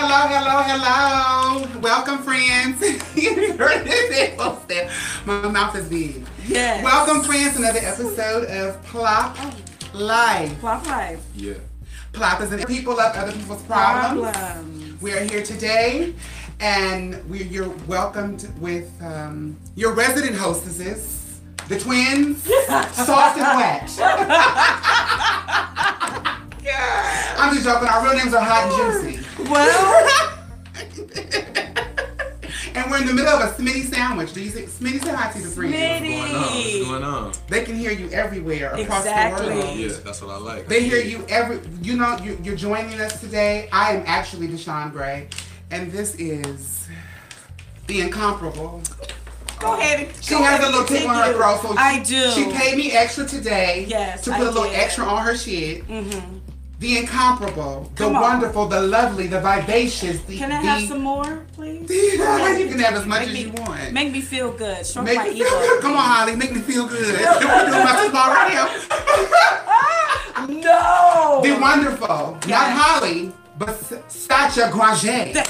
Hello, hello, hello. Welcome, friends. My mouth is big. Yes. Welcome, friends, to another episode of Plop Life. Plop Life. Yeah. Plop is in people of other people's problems. Problems. We are here today, and we, you're welcomed with um, your resident hostesses, the twins, soft and wet. I'm just joking. Our real names are Hot and Juicy. Well, and we're in the middle of a Smitty sandwich. Do you say Smitty say hi to the three? Smitty. What's going on? What's going on? They can hear you everywhere across Exactly. the world. Yeah, that's what I like. They hear you every. You know, you, you're joining us today. I am actually Deshon Gray, and this is the incomparable. go ahead. And, She go has ahead a little and on her continue. throat, so I do. She paid me extra today. Yes, to put I a little did. extra on her shit. Mm-hmm. The incomparable, the on. wonderful, the lovely, the vivacious. The, Can I the, have some more, please? you can have as much Make as me- you want. Make me feel good. Stroke Make my me feel ego. good. Come on, Holly. Make me feel good. We're doing my football right. No. The wonderful, Yeah. not Holly, but S- Sacha Granger.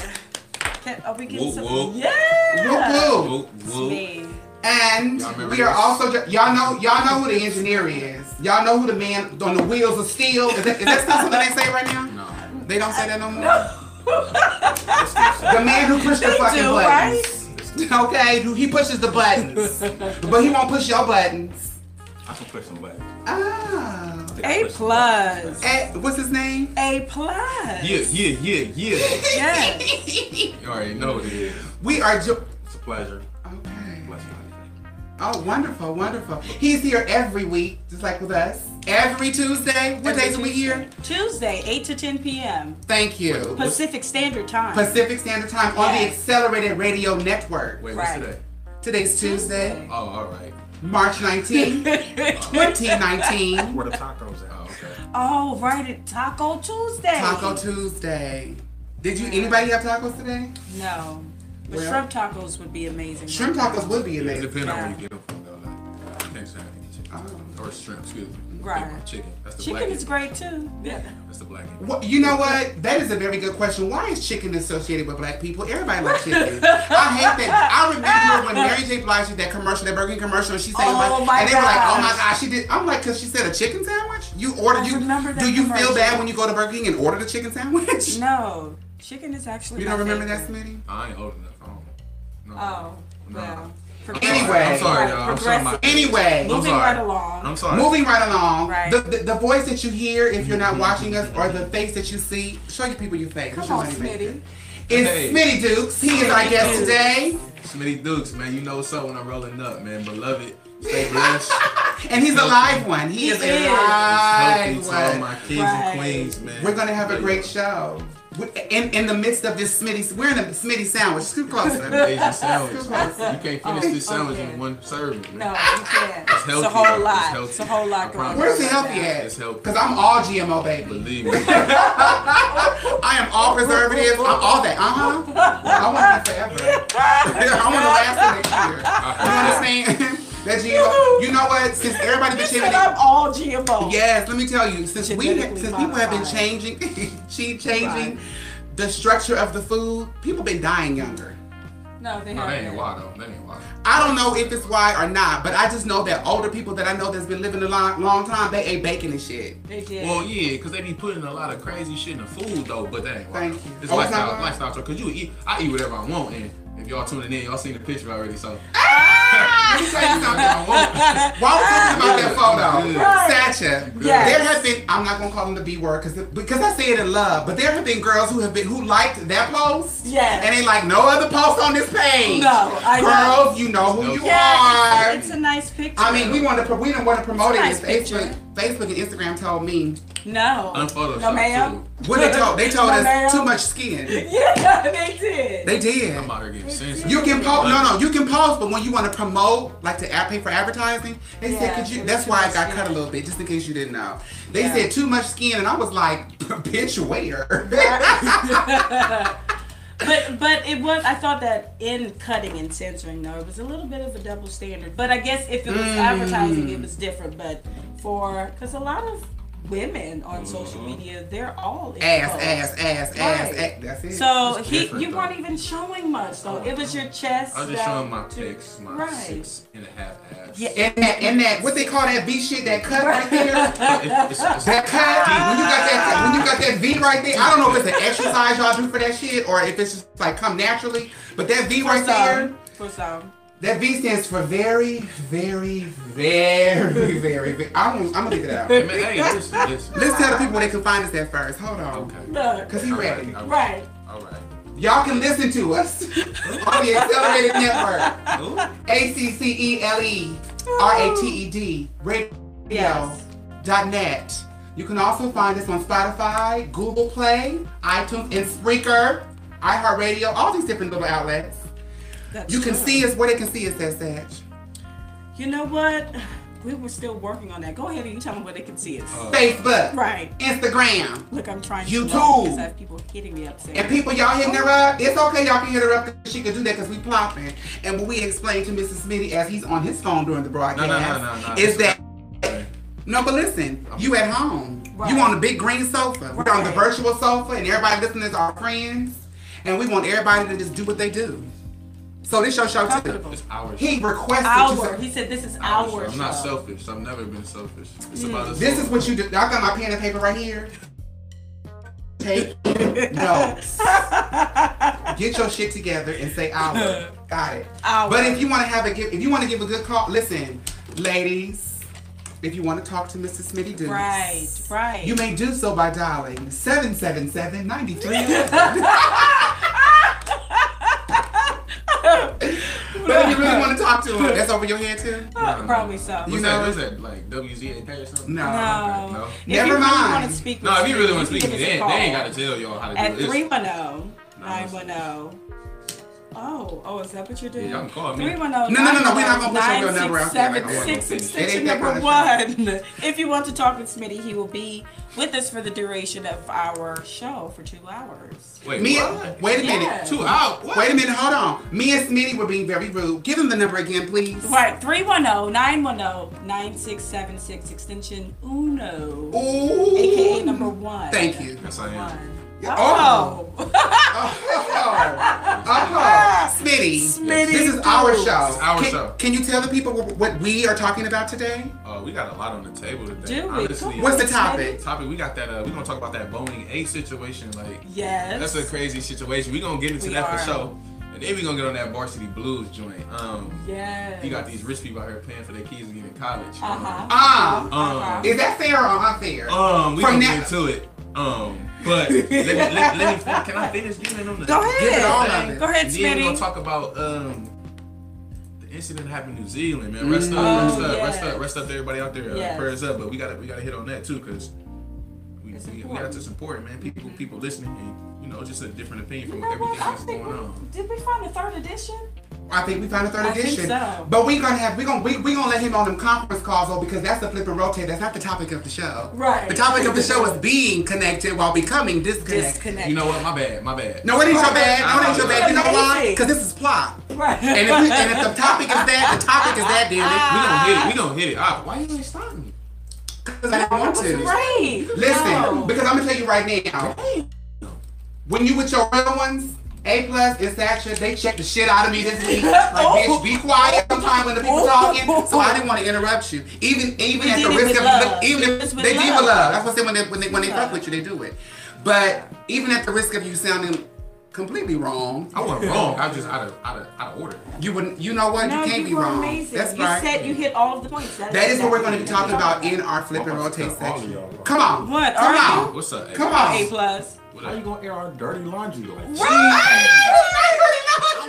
Can, are we getting Whoop, some? whoop. Yeah. Whoop, whoop. Whoop, It's whoop. Me. And we are this? also y'all know y'all know who the engineer is. Y'all know who the man on the wheels of steel. Is that, is that still something they say right now? No. They don't say that no more. The man who pushed the They fucking do, buttons. Okay, who- he pushes the buttons, but he won't push your buttons. I can push some buttons. Ah. A plus. Eh, what's his name? A plus. Yeah, yeah, yeah, yeah. Yes. You already know what it is. We are. Jo- It's a pleasure. Okay. Bless you. Oh, wonderful, wonderful. He's here every week, just like with us. Every Tuesday. What days are we here? Tuesday, 8 to 10 p.m. Thank you. Pacific Standard Time. Pacific Standard Time on the Accelerated Radio Network. Wait, Right. what's today? Today's Tuesday, Tuesday. Oh, all right. March 19, 2019. Where the tacos at? Oh, okay. Oh, right. It Taco Tuesday. Taco Tuesday. Did you anybody have tacos today? No. But Well- shrimp tacos would be amazing. Shrimp tacos would be It amazing. depends on Yeah. where you get them from, though. Like, you can't say anything chicken. Oh. Or shrimp, excuse me. Right. Chicken. That's the Chicken black is great too. Yeah. That's the black end. What, you know what? That is a very good question. Why is chicken associated with black people? Everybody likes chicken. I hate that. I remember when Mary J. Blige did that commercial, that Burger King commercial, and she said, Oh like, my and they were like, oh my gosh. gosh, she did. I'm like, cause she said a chicken sandwich. You order, I you remember that do you feel bad when you go to Burger King and order the chicken sandwich? No. Chicken is actually. You don't remember that. Smitty? I ain't old enough. I don't know. No. Oh. No. Well. Anyway. I'm sorry, y'all. I'm sorry. My, Anyway, I'm Moving sorry. right along. I'm sorry. moving right along. Right. The, the the voice that you hear if you're not mm-hmm. watching us, or the face that you see, show your people your face. Come Show on, your face. Smitty. It's Hey. Smitty Dukes. He is our guest Dukes. today, Smitty Dukes, man. You know what's up when I'm rolling up, man. Beloved, stay blessed. and he's a live one. He, He is a is. live to all one. my kings Right. and queens, man. We're gonna have a great show. We- In, in the midst of this Smitty, we're in a Smitty sandwich. Scoot closer. Asian sandwich. You can't finish Oh, this sandwich okay. in one serving. No, you can't. It's, healthy, a whole though. It's lot. healthy. It's a whole lot going promise. on. Where's the healthy at? It's healthy. Because I'm all GMO, baby. Believe me. I am all preservatives. I'm all that. Uh huh. I want to be forever. I want to last the next year. You understand? That GMO. You know what? Since everybody been You said changing. I'm all GMO. Yes, let me tell you. Since we, Genetically since people have been changing, she changing Right. the structure of the food. People been dying younger. No, they No, that ain't haven't. why though. That ain't why. I don't know if it's why or not, but I just know that older people that I know that's been living a long, long time, they ate bacon and shit. They did. Well, yeah, because they be putting a lot of crazy shit in the food though, but that ain't why. Thank you. It's Oh, it's lifestyle, why? lifestyle. Cause you eat, I eat whatever I want, and if y'all tuning in, y'all seen the picture already. So ah! Let me tell you something. While we're talking about that photo, Right. Yes. there have been, I'm not going to call them the B word because because I say it in love, but there have been girls who have been, who liked that post. Yes. And they like no other post on this page. No, I know. Girls, you know who you yeah, are. it's, it's a nice picture. I mean, we want to, we didn't want to promote it. It's a nice Facebook. Facebook and Instagram told me. No, unphotoshopped no, ma'am. What they told, they told No, us ma'am. too much skin. Yeah, they did. They did. I'm out here getting censored. You can post, no, no, you can post, but when you want to promote, like to ad- pay for advertising, they said, could you, that's why I got skin. cut a little bit, just in case you didn't know. They Yeah. said too much skin, and I was like, bitch, where? But but it was I thought that in cutting and censoring though it was a little bit of a double standard. But I guess if it was Mm. advertising it was different. But for because a lot of women on social mm-hmm. media, they're all Ass, ass, ass, ass, Right. ass. That's it. So It's he, you though. weren't even showing much though. It was your mm-hmm. chest. I was just showing my to- pics, my right. six and a half ass. Yeah. and that, and that, what they call that V shit, that cut right there. It- it's- it's- That cut, when you got that, when you got that V right there, I don't know if it's an exercise y'all do for that shit or if it's just like come naturally, but that V For right there, for some. That V stands for very, very, very, very, very. I'm, I'm gonna get it out. Hey, man, hey, listen, listen. Let's tell the people where they can find us at first. Hold on. Okay. Look, Cause he ready. All right. All right. Y'all can listen to us on the Accelerated Network. Ooh. A C C E L E R A T E D Yes. radio.net. You can also find us on Spotify, Google Play, iTunes, and Spreaker, iHeartRadio, all these different little outlets. That's You can true. see us where they can see us at Satch. You know what? We were still working on that. Go ahead and you tell them where they can see us. Uh, Facebook, right. Instagram, Look, I'm trying to YouTube. slow because I have people hitting me up saying. And people, y'all hitting her up. It's okay, y'all can hit her up she can do that because we plopping. And what we explained to Mrs. Smitty as he's on his phone during the broadcast No, no, no, no, no. is that Okay. no, but listen, you at home, Right. you on the big green sofa. We're on the virtual sofa, and everybody listening is our friends, and we want everybody to just do what they do. So this your show too. Comfortable. It's ours. He requested Our. to. He said this is Our our show. I'm not show. selfish. I've never been selfish. It's mm. about us. This is what you do. I got my pen and paper right here. Take notes. Get your shit together and say our. Got it. Our. But if you want to have a give, if you want to give a good call, listen, ladies. If you want to talk to Mrs. Smitty Dukes, Right, right. you may do so by dialing 777 93 But if you really want to talk to him, that's over your head too? Uh, probably so. What's You that? know- What's that? Like WZAK or something? No. No. No. If Never you really mind. want to speak No, if you really want to speak, to can me, give they, they ain't got to tell y'all how to do it. 310 910. Oh, oh, is that what you're doing? Yeah, y'all can call me. Oh no, no, no, no, we're not gonna put your number out there like I 967 want. six It ain't extension number one. If you want to talk with Smitty, he will be with us for the duration of our show for two hours. Wait, Me, what? wait a minute. Yeah. Two out. What? Wait a minute, hold on. Me and Smitty were being very rude. Give him the number again, please. Right, oh, 310 910 9676 extension uno. Ooh. AKA number one. Thank you. Yes, I am. One. Yeah, Oh. Oh, oh, Smitty. Smitty This is our show. It's our can, show. Can you tell the people what, we are talking about today? Uh, we got a lot on the table today. Do we? Honestly, What's the topic? topic? We got that. Uh, we gonna talk about that Boeing A situation. Like, Yes. that's a crazy situation. We're gonna get into We that are. for sure. And then we gonna get on that Varsity Blues joint. Um, Yes. you got these rich people out here paying for their kids to get in college. Uh-huh. Ah, Um, is that fair or unfair? Um, we From now- get into it. Um, but let me, let, let me can I finish giving them the Go ahead. Give it all of it. Go ahead, then we're gonna talk about um the incident that happened in New Zealand, man. Rest Mm. up, rest Oh, up, rest up, rest up to everybody out there. Uh, Prayers up, but we gotta we gotta hit on that too, cause we, It's we, we gotta just support, man. People people listening, and you know, just a different opinion You from know what? everything I that's think going on. did we find a third edition? I think we found a third I think edition. so. But we're gonna have we gonna we, we gonna let him on them conference calls though because that's the flip and rotate. That's not the topic of the show. Right. The topic of the show is being connected while becoming disconnected. Disconnect. You know what? My bad, my bad. No, it ain't your bad. No, it ain't your bad. You know why? Amazing. Because this is plot. Right. And if, we, and if the topic is that, the topic is that, then We damn gonna hit it. We gonna hit it. Ah, why you ain't stopping me? it. Because I didn't want to. great. Listen, No. because I'm gonna tell you right now, when you with your real ones, A plus plus and Sacha, they checked the shit out of me this week. Like, bitch, be quiet sometime when the people talking. So I didn't want to interrupt you. Even even We at the risk of love. even if they do love. with love. That's what I say when they when they when they fuck with you, they do it. But even at the risk of you sounding completely wrong, I wasn't wrong. I was just out of out of out of order. you wouldn't. You know what? no, you can't be were wrong. amazing. That's you right. said you hit all of the points. That, that is what we're going to be talking about in our flip and rotate section. Come on. What, Come on. What's up? Come on. A plus. What How you gonna air our dirty laundry like?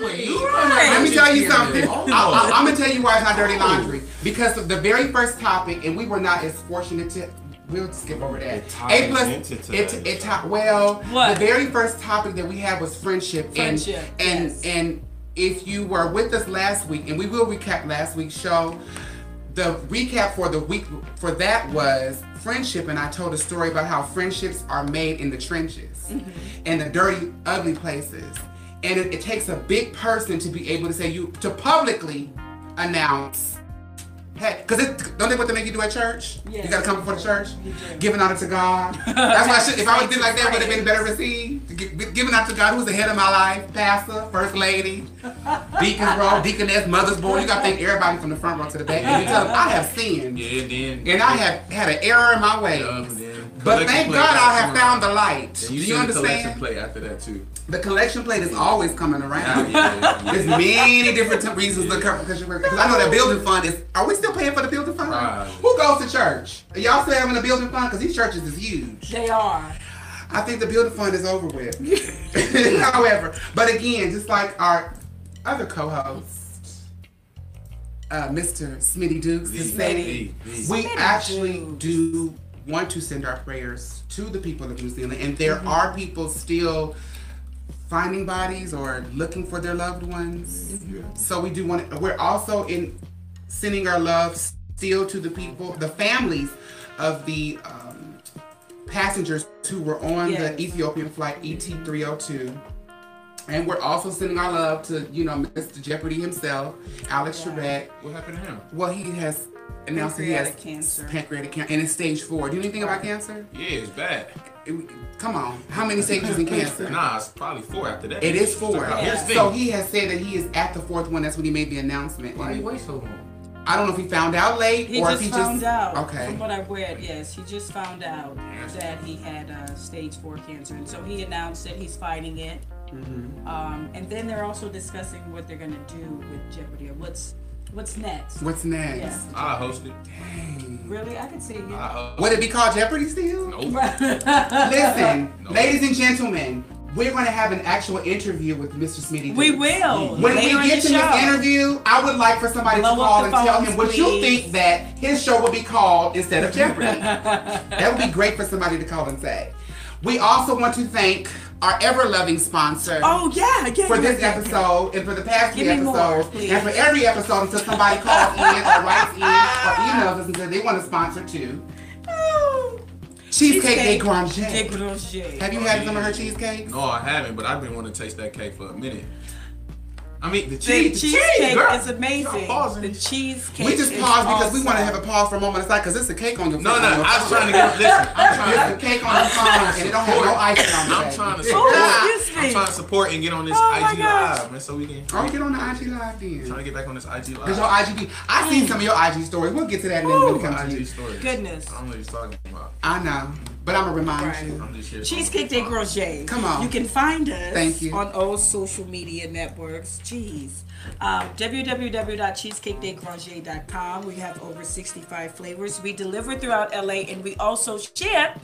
Let me tell you something. Oh. I, am gonna tell you why it's not dirty laundry. Because of the very first topic, and we were not as fortunate to. We'll skip over that. A plus. into It it ti- well. What? The very first topic that we had was friendship. Friendship, And and yes. and if you were with us last week, and we will recap last week's show. The recap for the week for that was friendship, and I told a story about how friendships are made in the trenches, Mm-hmm. in the dirty, ugly places, and it, it takes a big person to be able to say you to publicly announce Hey, cause it, don't they what they make you do at church? Yes. You gotta come before the church, giving honor to God. That's why I should, if I would did like that, would have been better received. Gi- Giving honor to God, who's the head of my life, pastor, first lady, deacon's row, deaconess, mother's board. You gotta thank everybody from the front row to the back. And you tell them, I have sinned, Yeah, then. and I have had an error in my way. Um, But thank God I have coming found the around. light. And Do you you see the collection plate after that too. The collection plate is always coming around. Yeah, There's many different t- reasons to come because I know that building fund is. Are we still paying for the building fund? Right. Who goes to church? Are y'all still having a building fund? Because these churches is huge. They are. I think the building fund is over with. However, but again, just like our other co-host, uh, Mr. Smitty Dukes, has said, V, V. we Smitty actually Dukes. do want to send our prayers to the people of New Zealand, and there Mm-hmm. are people still finding bodies or looking for their loved ones. So we do want. To, we're also in sending our love still to the people, the families of the um, passengers who were on Yes. the Ethiopian flight ET 302. And we're also sending our love to, you know, Mr. Jeopardy himself, Alex Yeah. Trebek. What happened to him? Well, he has announced that he has Pancreatic cancer. pancreatic cancer, and it's stage four. Do you know anything about cancer? Yeah, it's bad. Come on, how many stages in cancer? Nah, it's probably four after that. It is four. So, So he has said that he is at the fourth one. That's when he made the announcement. Why And you wait so long? I don't know if he found out late He or just if he found just out. okay. From what I read, yes, he just found out that he had uh, stage four cancer, and so he announced that he's fighting it. Mm-hmm. Um, and then they're also discussing what they're gonna do with Jeopardy or what's what's next. What's next? Yeah. I host it. Dang. Really, I could see you. I Would it be called Jeopardy still? Nope. Listen, No. ladies and gentlemen, we're going to have an actual interview with Mr. Smitty. we will. When later we get the to show. this interview, I would like for somebody Blow to call the and tell him what you think that his show will be called instead of Jeopardy. that would be great for somebody to call and say. We also want to thank our ever loving sponsor. Oh yeah, yeah. for yeah, this yeah, yeah. episode and for the past three Give me more, episodes please. and for every episode until somebody calls in or writes in or ah. emails us and says they want to sponsor too. Oh. Cheesecake de De Granger. Granger. Have you had some of her cheesecakes? No, I haven't, but I've been wanting to taste that cake for a minute. I mean, the The cheese, the cheesecake cheese, is amazing. The cheesecake. We just paused because we want to have a pause for a moment aside because it's a cake on your No, on no, I was trying to get. Listen, I'm It's trying a cake on your phone and it don't have no icing on it. I'm trying to support. I'm trying to support and get on this Oh IG live, man, so we can. Oh, get on the IG live then. I'm Trying to get back on this IG Live. Cause your. IGB, I seen mm. some of your IG stories. We'll get to that in a minute when it comes to IG you. story. Goodness. I don't know what he's talking about. I know, but I'm gonna remind Right. you. I'm just here. Cheesecake de Granger. Come on. You can find us Thank you. on all social media networks. Jeez. Um, www.cheesecakedegranger.com. We have over 65 flavors. We deliver throughout LA and we also ship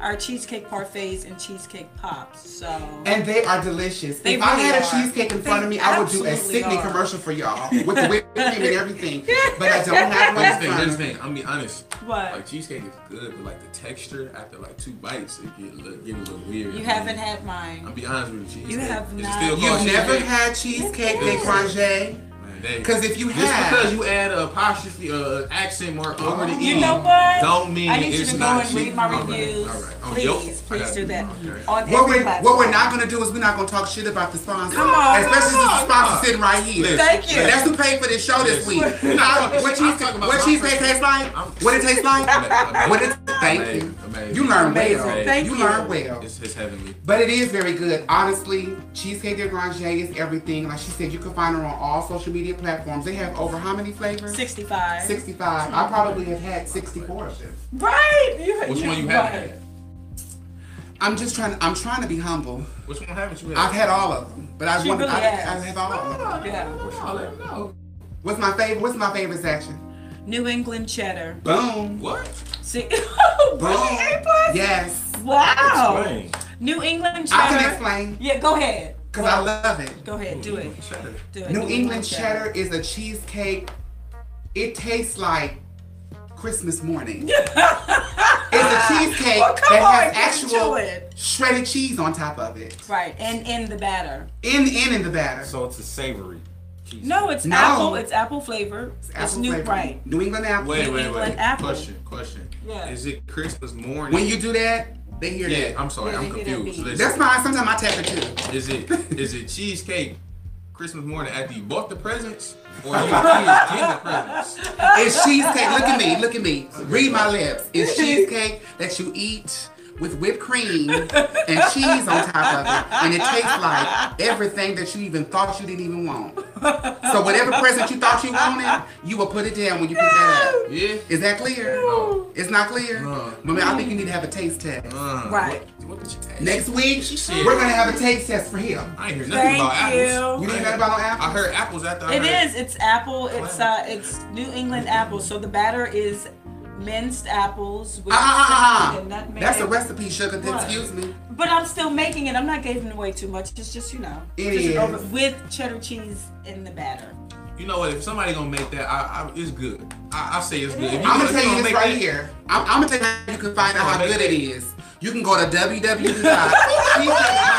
our cheesecake parfaits and cheesecake pops. So And they are delicious. They if I really had a cheesecake in front of me, I would do a absolutely sickening are. commercial for y'all with the whipped cream and everything. But I don't have one Here's in the thing. Here's the thing. I'm be honest. what? Like cheesecake is good, but like the texture after like two bites, it get a little, get a little weird. You haven't had mine. I'll be honest with you. Cheesecake. You have not. You've never cheesecake? had cheesecake de Yes. Granger? Man, they- Because if you Just because you add a apostrophe, uh, accent mark over the You E, know what? don't mean I need you it's to go and read my reviews. all right. Oh, Please, yo, please do that. Okay. On what we're, what we're not going to do is we're not going to talk shit about the sponsor. Come on, Especially since the come on. sponsor sitting right here. Listen, Thank you. And that's who paid for this show this week. Listen. What I'm cheesecake, talking about what my cheesecake first- tastes like? I'm- What it tastes like? What it, thank you. Amazing. You learn Amazing. well. Thank you you. learn well. It's, it's heavenly. But it is very good. Honestly, Cheesecake de Grange is everything. Like she said, you can find her on all social media platforms. They have over how many flavors? 65. 65. I probably have had 64 of them. Right. You, Which one you haven't had? I'm just trying to, I'm trying to be humble. Which one haven't you had? I've had all of them, but I She want really I, has. I have all of them. Yeah. Oh, let me know. What's my favorite? What's my favorite section? New England cheddar. Boom. What? See, Boom. A plus? Yes. Wow. Explain. New England I can cheddar. explain Yeah, go ahead. because I love it. Go ahead, do it. Cheddar. Do it. New England cheddar is a cheesecake. It tastes like Christmas morning. it's a cheesecake Oh, come that on, has get actual shredded cheese on top of it. Right, and in the batter. In in in the batter. So it's a savory. Cheese. No, it's No. apple. It's apple flavor. It's, Apple new, flavor. right? New England apple. Wait, New wait, England wait. apple. Question, question. Yeah. Is it Christmas morning? When you do that, they hear yeah, that. I'm sorry, Yeah, I'm they hear that confused. beat. Listen, That's fine. Sometimes I tap it too. is it is it cheesecake Christmas morning after you bought the presents or you kids get the presents? It's cheesecake. Look at me. Look at me. Read my lips. It's cheesecake that you eat with whipped cream and cheese on top of it, and it tastes like everything that you even thought you didn't even want. So whatever present you thought you wanted, you will put it down when you pick that up. Yeah. Is that clear? No. It's not clear. No. Mama, I think you need to have a taste test. Uh, Right. What, what did you ask? Next week, said- we're gonna have a taste test for him. I ain't hear nothing about Thank apples. You you. didn't know about no I heard apples after I It heard. is. It's apple. It's uh, it's New England apple. So the batter is minced apples with Ah, ah, ah, ah. nutmeg. That's a recipe, sugar. Right. Excuse me. But I'm still making it. I'm not giving away too much. It's just you know, It just with cheddar cheese in the batter. You know what? If somebody gonna make that, I, I it's good. I, I say it's good. If I'm gonna if tell you gonna this right that- here. I'm, I'm gonna tell you how you can find out how good it it. is. You can go to www.cheesecakehungry.com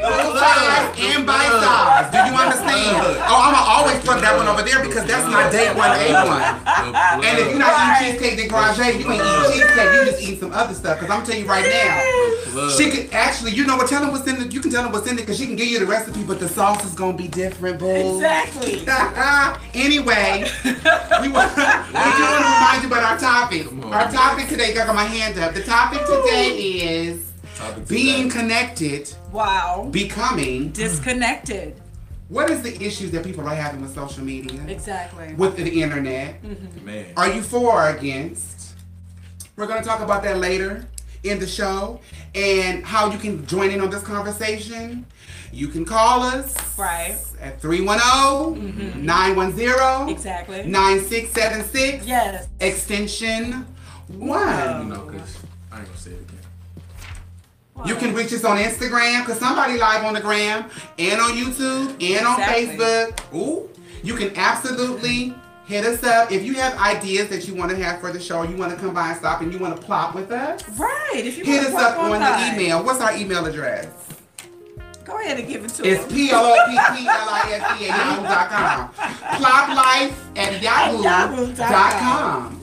They come full size and bite size. Do you understand? Oh, I'ma always put that one over there because that's my day one A one. And if you're not eating cheesecake de Grange, you ain't eating cheesecake. You just eating some other stuff. Cause I'm telling you right now, she could actually, you know what? Tell them what's in it. You can tell them what's in it because she can give you the recipe, but the sauce is gonna be different, boo. Exactly. anyway, we want, we do want to remind you about our topic. Come. Our topic today, I got my hand up. The topic today is Topic being today. connected, Wow. becoming. Disconnected. What is the issues that people are having with social media, Exactly. with the internet? Mm-hmm. man. Are you for or against? We're going to talk about that later in the show and how you can join in on this conversation. You can call us Right. at 310 910 Exactly. 9676 Yes. extension one. You 1. know, cause I ain't gonna say it again. You can reach us on Instagram because somebody live on the gram and on YouTube and on Exactly. Facebook. Ooh. You can absolutely hit us up if you have ideas that you want to have for the show. You want to come by and stop and you want to plot with us. Right. If you Hit us up on by, the email. What's our email address? Go ahead and give it to It's us. P L O P P L I S E at yahoo.com. Plopplife at yahoo.com.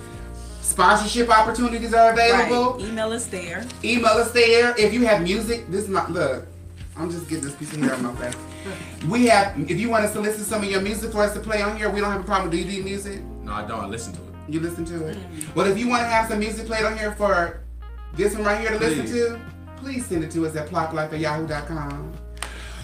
Sponsorship opportunities are available. Right. Email us there. Email us there. If you have music, this is my look. I'm just getting this piece of hair on my face. We have, if you want to solicit some of your music for us to play on here, we don't have a problem. Do you need music? No, I don't. I listen to it. You listen to it. Mm. Well, if you want to have some music played on here for this one right here to listen to, please send it to us at plopplife at yahoo.com.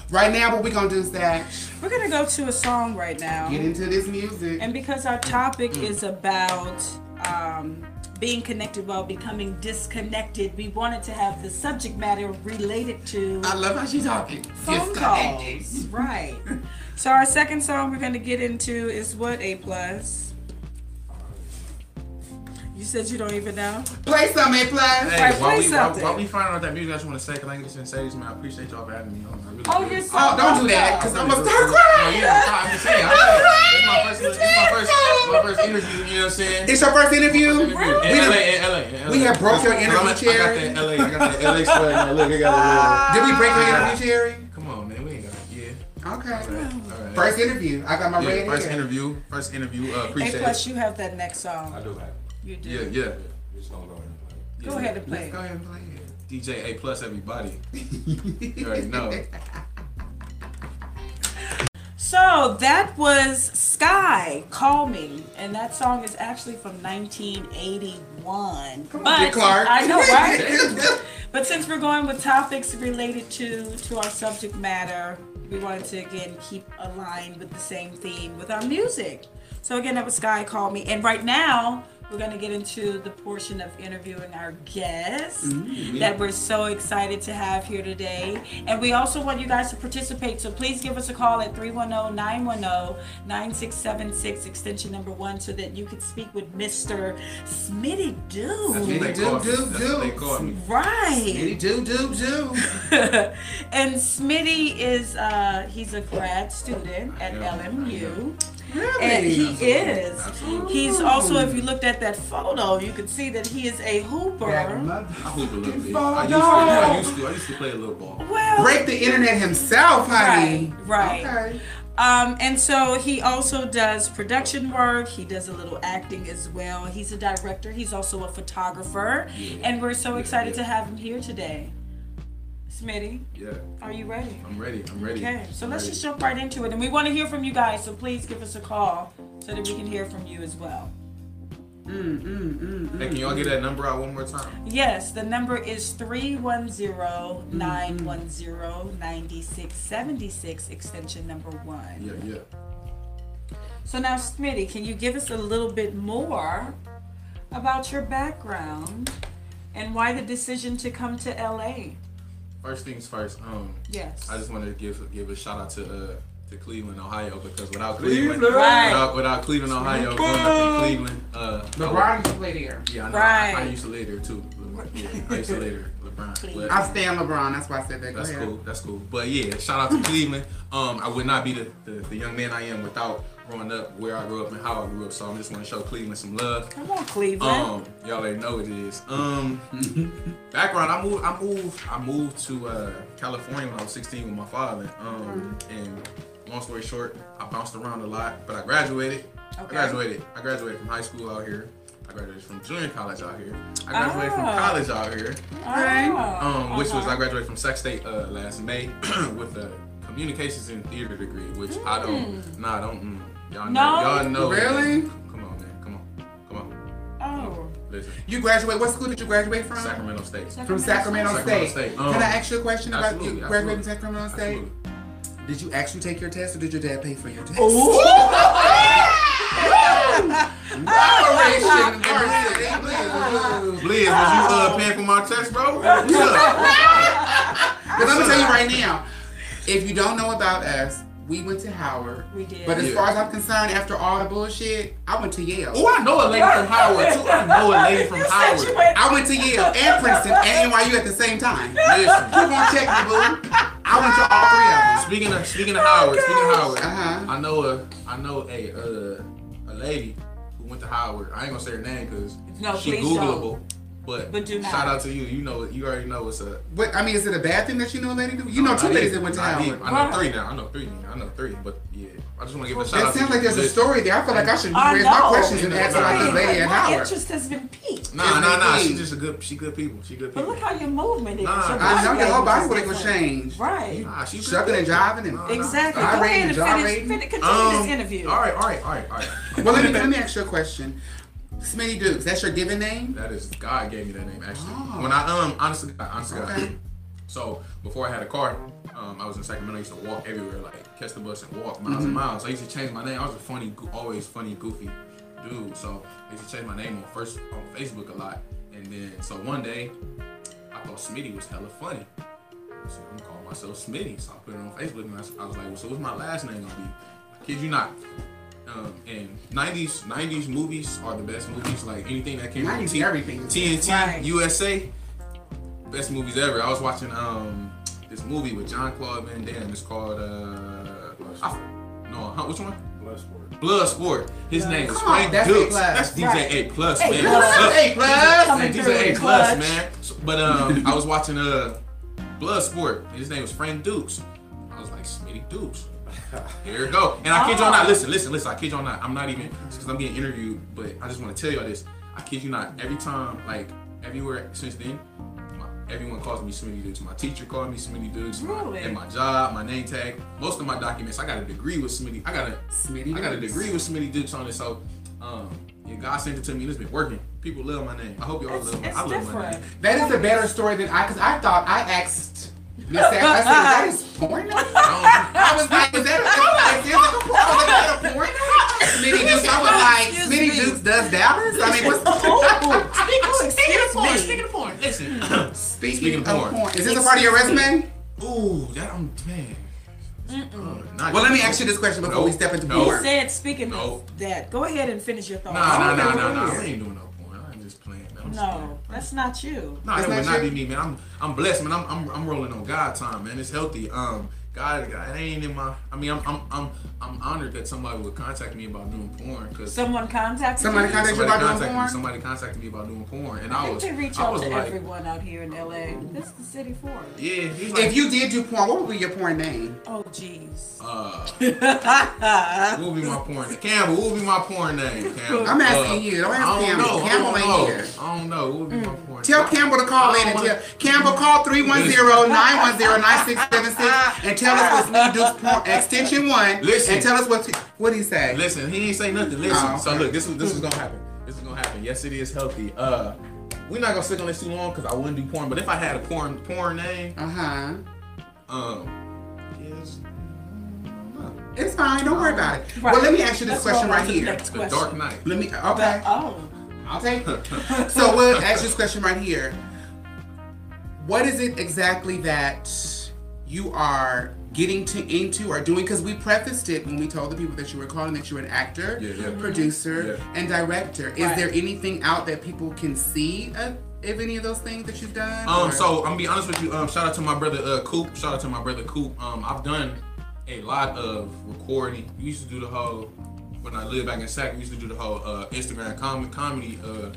Right now, what we're going to do is that We're gonna go to a song right now. get into this music. And because our topic Mm. is about um, being connected while becoming disconnected, we wanted to have the subject matter related to I love how she's talking. phone calls. Right. so our second song we're gonna get into is what A plus. You said you don't even know. Play something, A plus. Hey, Right, while play we, something. while we find out that music, I just want to say, can I get some say this, man? I appreciate y'all for having me on. I really Oh, do. you're so Oh, don't do that, because I'm going to start No, crying. you don't cry. I'm just saying. I'm saying. This is my first. This is my first. My first interview. You know what I'm saying? It's your first interview? In We LA, done- in LA, in LA. we have broke your I'm interview at- chair. I got that LA. I got that LA swag. man. Look, I got it. Did we break your interview, Cherry? Come on, man. We ain't got it. Yeah. Okay. All right. All right. First interview. I got my yeah, red first hair. interview. First interview. Uh, A appreciate plus, it. you have that next song. I do have it. You do. Yeah, yeah. We're just gonna go ahead and play. Go ahead and play. Let's go ahead and play it. DJ A plus everybody. You already know. So that was Skyy, Call Me. And that song is actually from 1981. Come on, Dick Clark. I know, right? but since we're going with topics related to, to our subject matter, we wanted to again keep aligned with the same theme with our music. So again, that was Skyy, Call Me. And right now, we're going to get into the portion of interviewing our guests that we're so excited to have here today. And we also want you guys to participate. So please give us a call at 310 910 9676, extension number one, so that you could speak with Mr. Smitty That's what Dude. they Do, call me. do, That's do. what they call me. Right. Smitty do do do. and Smitty is uh he's a grad student at Yeah, LMU. Really? And he Absolutely. is. Absolutely. He's also, if you looked at that photo, you could see that he is a hooper. mother- I hoop a little bit. I used, to. I used to. I used to play a little ball. Well, Break the internet himself, honey. Right, right. Okay. Um, and so he also does production work. He does a little acting as well. He's a director. He's also a photographer, and we're so excited to have him here today. Smitty, Yeah, are you ready? I'm ready. I'm ready. Okay, so I'm let's ready. just jump right into it. And we want to hear from you guys, so please give us a call so that we can hear from you as well. Mm, mm, mm, mm. Hey, can y'all get that number out one more time? Yes, the number is 310-910-9676, extension number one. Yeah, yeah. So now, Smitty, can you give us a little bit more about your background and why the decision to come to LA? First things first. Um, Yes. I just wanted to give give a shout out to uh to Cleveland, Ohio, because without Cleveland, Cleveland. Right. without, without Cleveland, Ohio, growing up in Cleveland, uh, LeBron used to play there. Yeah, I know. Right. I, I used to live there too. Yeah, I used to live there, LeBron. Cleveland. But I stand LeBron. That's why I said that. Go that's ahead. cool. That's cool. But yeah, shout out to Cleveland. Um, I would not be the, the, the young man I am without growing up where I grew up and how I grew up. So I'm just want to show Cleveland some love. Come on, Cleveland. Um, y'all already know what it is. Um, background. I moved. I moved. I moved to uh, California when I was 16 with my father. Um, and long story short, I bounced around a lot, but I graduated. I graduated. I graduated from high school out here. I graduated from junior college out here. I graduated from Ah. college out here. Okay. Oh, Um, which was uh-huh. I graduated from Sac State uh, last May with a communications and theater degree, which I don't. Nah, I don't. Mm, y'all know. No? Y'all know. Really? Come on, man. Come on. Come on. Oh. Listen. You graduate. What school did you graduate from? Sacramento State. From Sacramento, Sacramento State. State. Um, Can I ask you a question about you graduating from. Sacramento State? Absolutely. Did you actually take your test, or did your dad pay for your test? Operation Blizz, was you uh, paying for my test, bro? What's up? Because I'm gonna tell you right now, if you don't know about us, we went to Howard. We did. But as Yeah. far as I'm concerned, after all the bullshit, I went to Yale. Oh, I know a lady from Howard too. I know a lady from You said Howard. you went- I went to Yale and Princeton and NYU at the same time. Listen. Keep on checking boo. I went to all three of them. Speaking of speaking of Howard, speaking of Howard, Uh-huh. I know a I know a uh, a lady who went to Howard. I ain't gonna say her name because No, she please Googleable. But, But do not. shout out to you. You know you already know what's up. But I mean, is it a bad thing that you know a lady do? You know two ladies that went to Howard. I know Right. three now. I know three. I know three. But yeah, I just want to give a shout That out. It sounds to like there's a story there. I feel like I should I raise know. my questions and ask about this lady at My Howard. interest has been piqued. Nah, nah, nah. Indeed. She just a good. She good people. She good people. But look how your movement is. Nah, Your I know body your whole body language would is was changed. Right. Nah, she good Shucking and people. jiving and Nah, nah. Exactly. Go ahead and finish, finish, continue Um, this interview. All right, all right, all right, all right. Well, let me let me ask you a question. Smitty Dukes, that's your given name? That is God gave me that name actually. Oh. When I um honestly honestly Okay. so before I had a car, um I was in Sacramento. I used to walk everywhere, like catch the bus and walk miles Mm-hmm. and miles. I used to change my name. I was a funny, always funny, goofy dude. So I used to change my name on first on Facebook a lot. And then so one day I thought Smitty was hella funny. So I'm gonna call myself Smitty. So I put it on Facebook and I was like, well, so what's my last name gonna be? I kid you not. Um, and 90s 90s movies are the best movies. Like anything that came from 90s T- everything. TNT Right. USA, best movies ever. I was watching um this movie with Jean-Claude Van Damme. It's called uh, I, no, huh, which one? Bloodsport. Bloodsport. His name is Frank that's Dukes. That's DJ Right. A plus, A man. plus. What's up? Plus. Man, these A plus, man. So- But um, I was watching uh Bloodsport. and His name was Frank Dux. I was like, Smitty Dukes. Here we go. And I kid you Ah. not. Listen, listen, listen. I kid y'all not. I'm not even because I'm getting interviewed, but I just want to tell y'all this. I kid you not. Every time, like everywhere since then, my, everyone calls me Smitty Dukes. My teacher called me Smitty Dukes. Really? and my job, my name tag, most of my documents. I got a degree with Smitty. I got a Smitty I got a degree with Smitty Dukes on it. So, um, yeah, God sent it to me. It's been working. People love my name. I hope y'all It's, love my. it's I love my name. That is a better story than I, because I thought I asked Miss Sam, I said, that is porn? I I was like, is that a, is that a porn? I was like, is that a porn? Smitty Dukes, I was like, Excuse Smitty. Dukes does Dallas? I mean, what's Oh, Speaking of porn, speaking of porn, listen. Speaking, Speaking of of porn. porn. Is this a part of your resume? Ooh, that I'm man. Uh, Well, let me ask you this question before No. we step into No. He porn. said, speaking No. of that, go ahead and finish your thoughts. Nah, nah, nah, Okay, nah, nah. I ain't doing no porn. I'm just playing. man. I'm No, that's not you. No, That's that would not not you? be me, man. I'm I'm blessed, man. I'm I'm, I'm rolling on God time, man. It's healthy. Um, God, God, it ain't in my. I mean, I'm, I'm, I'm, I'm honored that somebody would contact me about doing porn because Someone contacted Somebody you? contact- you somebody about doing contacted me. porn? Somebody contacted me about doing porn, and I I think was, they reach I out was to like, everyone out here in LA. This is the city for it. yeah. Like, If you did do porn, what would be your porn name? Oh, jeez. uh, what would be my porn name? Campbell, what would be my porn name? Campbell. I'm asking Uh, you. Don't ask I don't Campbell. know. Campbell I don't ain't know. here. I don't know. What would be my porn Tell name? Campbell to call I in and tell Campbell call 310-910-9676 and tell us what's New Duke's porn extension one. Listen. And tell us what what did he say? Listen, he ain't say nothing. Listen. Oh, So look, this is this is gonna happen. This is gonna happen. Yes, it is healthy. Uh, we're not gonna stick on this too long because I wouldn't do porn. But if I had a porn porn name, Uh-huh. um, yes. It's fine. Don't worry about it. Right. Well, let me ask you this Let's question right here. next The. Dark Knight. Let me. But, Okay. oh. I'll take it. so we'll ask you this question right here. What is it exactly that you are getting to into or doing? Because we prefaced it when we told the people that you were calling that you're an actor, Yeah, yeah. producer, Yeah. and director. Is Right. there anything out that people can see of, of any of those things that you've done? Um, or- so I'm gonna be honest with you. Um, shout out to my brother uh Coop. Shout out to my brother Coop. Um, I've done a lot of recording. We used to do the whole when I lived back in Sac. We used to do the whole uh Instagram com- comedy uh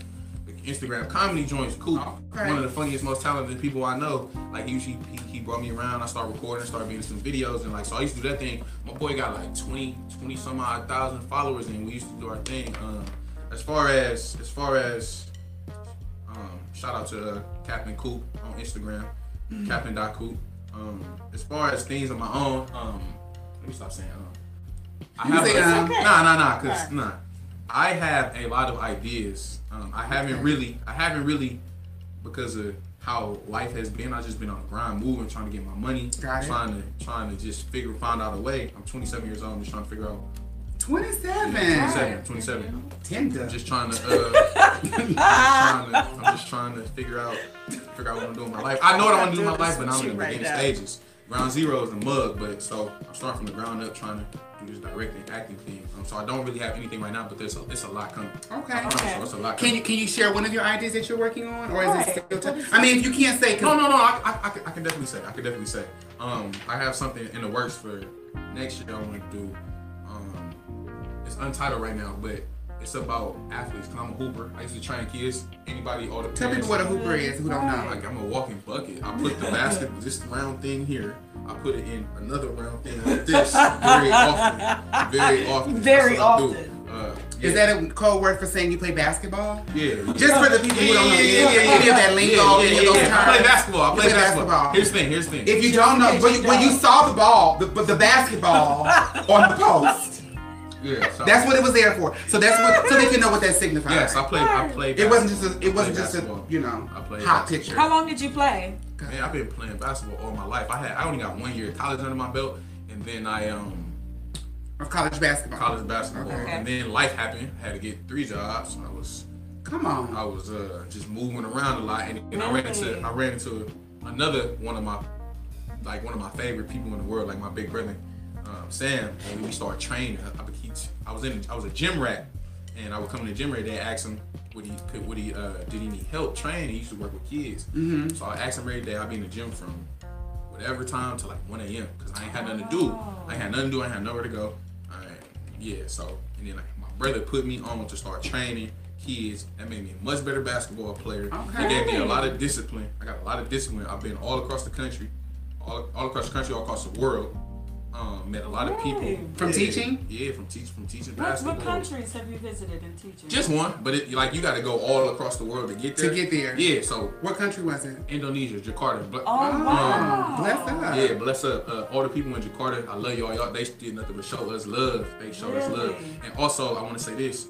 Instagram comedy joints. Coop, Okay. one of the funniest, most talented people I know. Like usually he, he brought me around. I started recording, started being in some videos, and like so I used to do that thing. My boy got like 20, 20 some odd thousand followers, and we used to do our thing. Um, as far as as far as um, shout out to uh, Captain Coop on Instagram, Captain Dot Coop. Um, as far as things of my own, um, let me stop saying um. I You have say, a, um. nah nah nah cause Right. nah. I have a lot of ideas. Um, I haven't really I haven't really because of how life has been. I just been on the grind, moving, trying to get my money, trying to trying to just figure find out a way. I'm 27 years old. I'm just trying to figure out. 27. 27, 27. Tender. I'm just trying to. Uh, I'm, just trying to I'm just trying to figure out, figure out what I'm doing in my life. I know what I want to do in my life, but I'm in the beginning stages. Ground zero is the mug, but so I'm starting from the ground up, trying to do this directing, acting things. Um, so I don't really have anything right now, but there's a, it's a lot coming. Okay. Okay. you, it's a lot Can you can you share one of your ideas that you're working on, or is it still? What I mean, if you can't say, No, no, no. I, I, I, can, I can definitely say. I can definitely say. Um, I have something in the works for next year. I want to do. Um, it's untitled right now, but it's about athletes. Cause I'm a hooper. I used to train kids. Anybody, all the tell parents- people what a hooper is who don't know. Like I'm a walking bucket. I put the basket, this round thing here. I put it in another round thing like this very often. Very often. Very That's what I do. often. Uh, Is that a code word for saying you play basketball? yeah? Just for the people who don't know, Yeah, yeah, yeah, any of that lingo, Yeah, yeah, any of yeah, those yeah. I play basketball. I You play basketball. Here's the thing. Here's the thing. If you don't know, when you, when you saw the ball, the, the basketball on the post, yeah, so- that's what it was there for. So that's what, so they can know what that signifies. Yes, I played. I played. It wasn't just a, it wasn't just a, basketball. you know, I played hot basketball. picture. How long did you play? Man, I've been playing basketball all my life. I had. I only got one year of college under my belt, and then I um Of college basketball. college basketball, Okay. and then life happened. I had to get three jobs. I was Come on. I was uh, just moving around a lot, and, and I ran into I ran into another one of my like one of my favorite people in the world, like my big brother um, Sam. And we started training. I, I, would- he, I was in I was a gym rat, and I would come to the gym every day, ask him would he could would he uh, did he need help training? He used to work with kids, Mm-hmm. so I asked him every day. I'd be in the gym from whatever time to like 1 a.m. because I ain't had nothing to do. I ain't had nothing to do. I had nowhere to go. All right, yeah. So and then like my brother put me on to start training kids. That made me a much better basketball player. Okay. It gave me a lot of discipline. I got a lot of discipline. I've been all across the country, all, all across the country, all across the world. Um, met a lot of people From Yeah, teaching? Yeah, from teach from teaching What, basketball. what countries have you visited in teaching? Just one, but it, like you got to go all across the world to get there. To get there. Yeah. So What country was it? Indonesia, Jakarta. But, Oh, um, wow. Bless up. Yeah, bless up. Uh, all the people in Jakarta, I love y'all. Y'all, they did nothing but show us love. They showed us love. And also, I want to say this: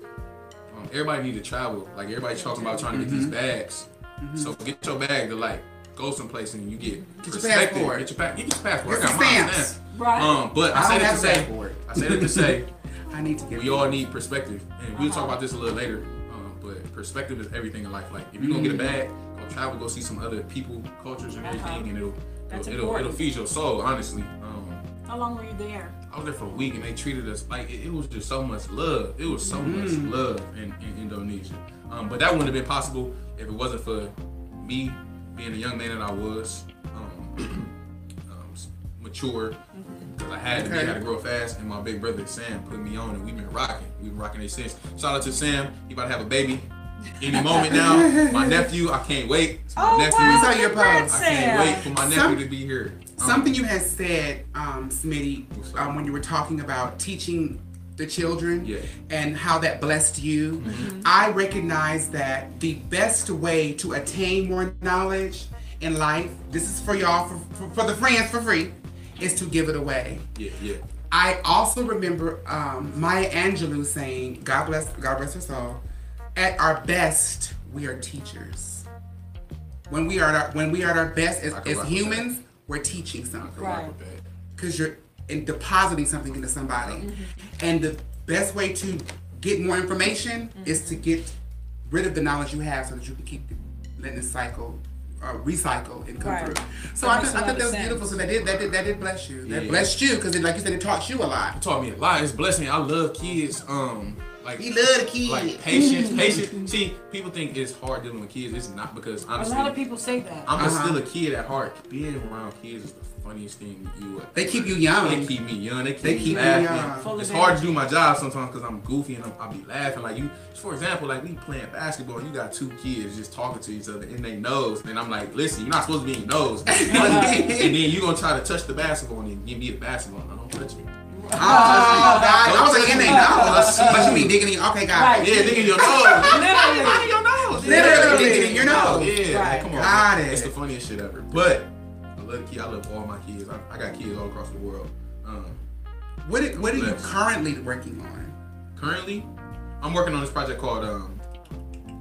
um, everybody need to travel. Like everybody's talking about trying to get Mm-hmm. these bags. So get your bag to like go someplace and you get Get your perspective. passport. Get your pa- Get your passport. Get I some got mine stamps. Right. Um, but I, I say that to say. I say that to say, I need to get we all need perspective, and we'll talk about this a little later. Um, but perspective is everything in life. Like if you're gonna get a bag, go travel, go see some other people, cultures, and Uh-huh. everything, and it'll it'll, it'll, it'll feed your soul. Honestly, um, How long were you there? I was there for a week, and they treated us like it, it was just so much love. It was so much love in, in Indonesia. Um, but that wouldn't have been possible if it wasn't for me being a young man that I was. Um, um, mature because I had to be, I Okay. had to grow fast. And my big brother Sam put me on, and we've been rocking. We've been rocking it since. Shout out to Sam. He about to have a baby any moment now. My nephew, I can't wait. It's my Oh, nephew. wow. saw your Congrats, post. I can't wait for my nephew Some- to be here. Um, Something you had said, um, Smitty, um, when you were talking about teaching the children Yeah. and how that blessed you, I recognize that the best way to attain more knowledge in life, this is for y'all, for, for, for the friends for free, is to give it away. Yeah, yeah. I also remember um, Maya Angelou saying, "God bless, God bless us all." At our best, we are teachers. When we are at our, when we are at our best as, as humans, we're teaching something Right. because you're in depositing something into somebody. Mm-hmm. And the best way to get more information Mm-hmm. is to get rid of the knowledge you have so that you can keep letting it cycle. Uh, recycle and come Right. through. So That I, makes th- a I lot think of that was sense. beautiful. So that did that did that did bless you. That Yeah. blessed you because, like you said, it taught you a lot. It taught me a lot. It's blessed me. I love kids. Um, like He love the kids. like patience, patience. See, people think it's hard dealing with kids. It's not because honestly, A lot of people say that. I'm Uh-huh. still a kid at heart. Being around kids is the funniest thing you. They keep you young. They keep me young. They keep, They keep you laughing. young. It's hard to do my job sometimes because I'm goofy and I'm, I'll be laughing. Like you, for example, like we playing basketball and you got two kids just talking to each other in their nose, and I'm like, listen, you're not supposed to be in your nose. and then you gonna try to touch the basketball and then give me the basketball. No, don't touch me. Oh, God. I was like, in they nose. But you mean digging in Okay, got Right. Yeah, dig in your nose. Literally. in your nose. Literally digging in your nose. Yeah, Right. come on. Got man. it. It's the funniest shit ever. But I love the kid. I love all my kids. I, I got kids all across the world. Um, What, are- what are you currently working on? currently, I'm working on this project called. Um,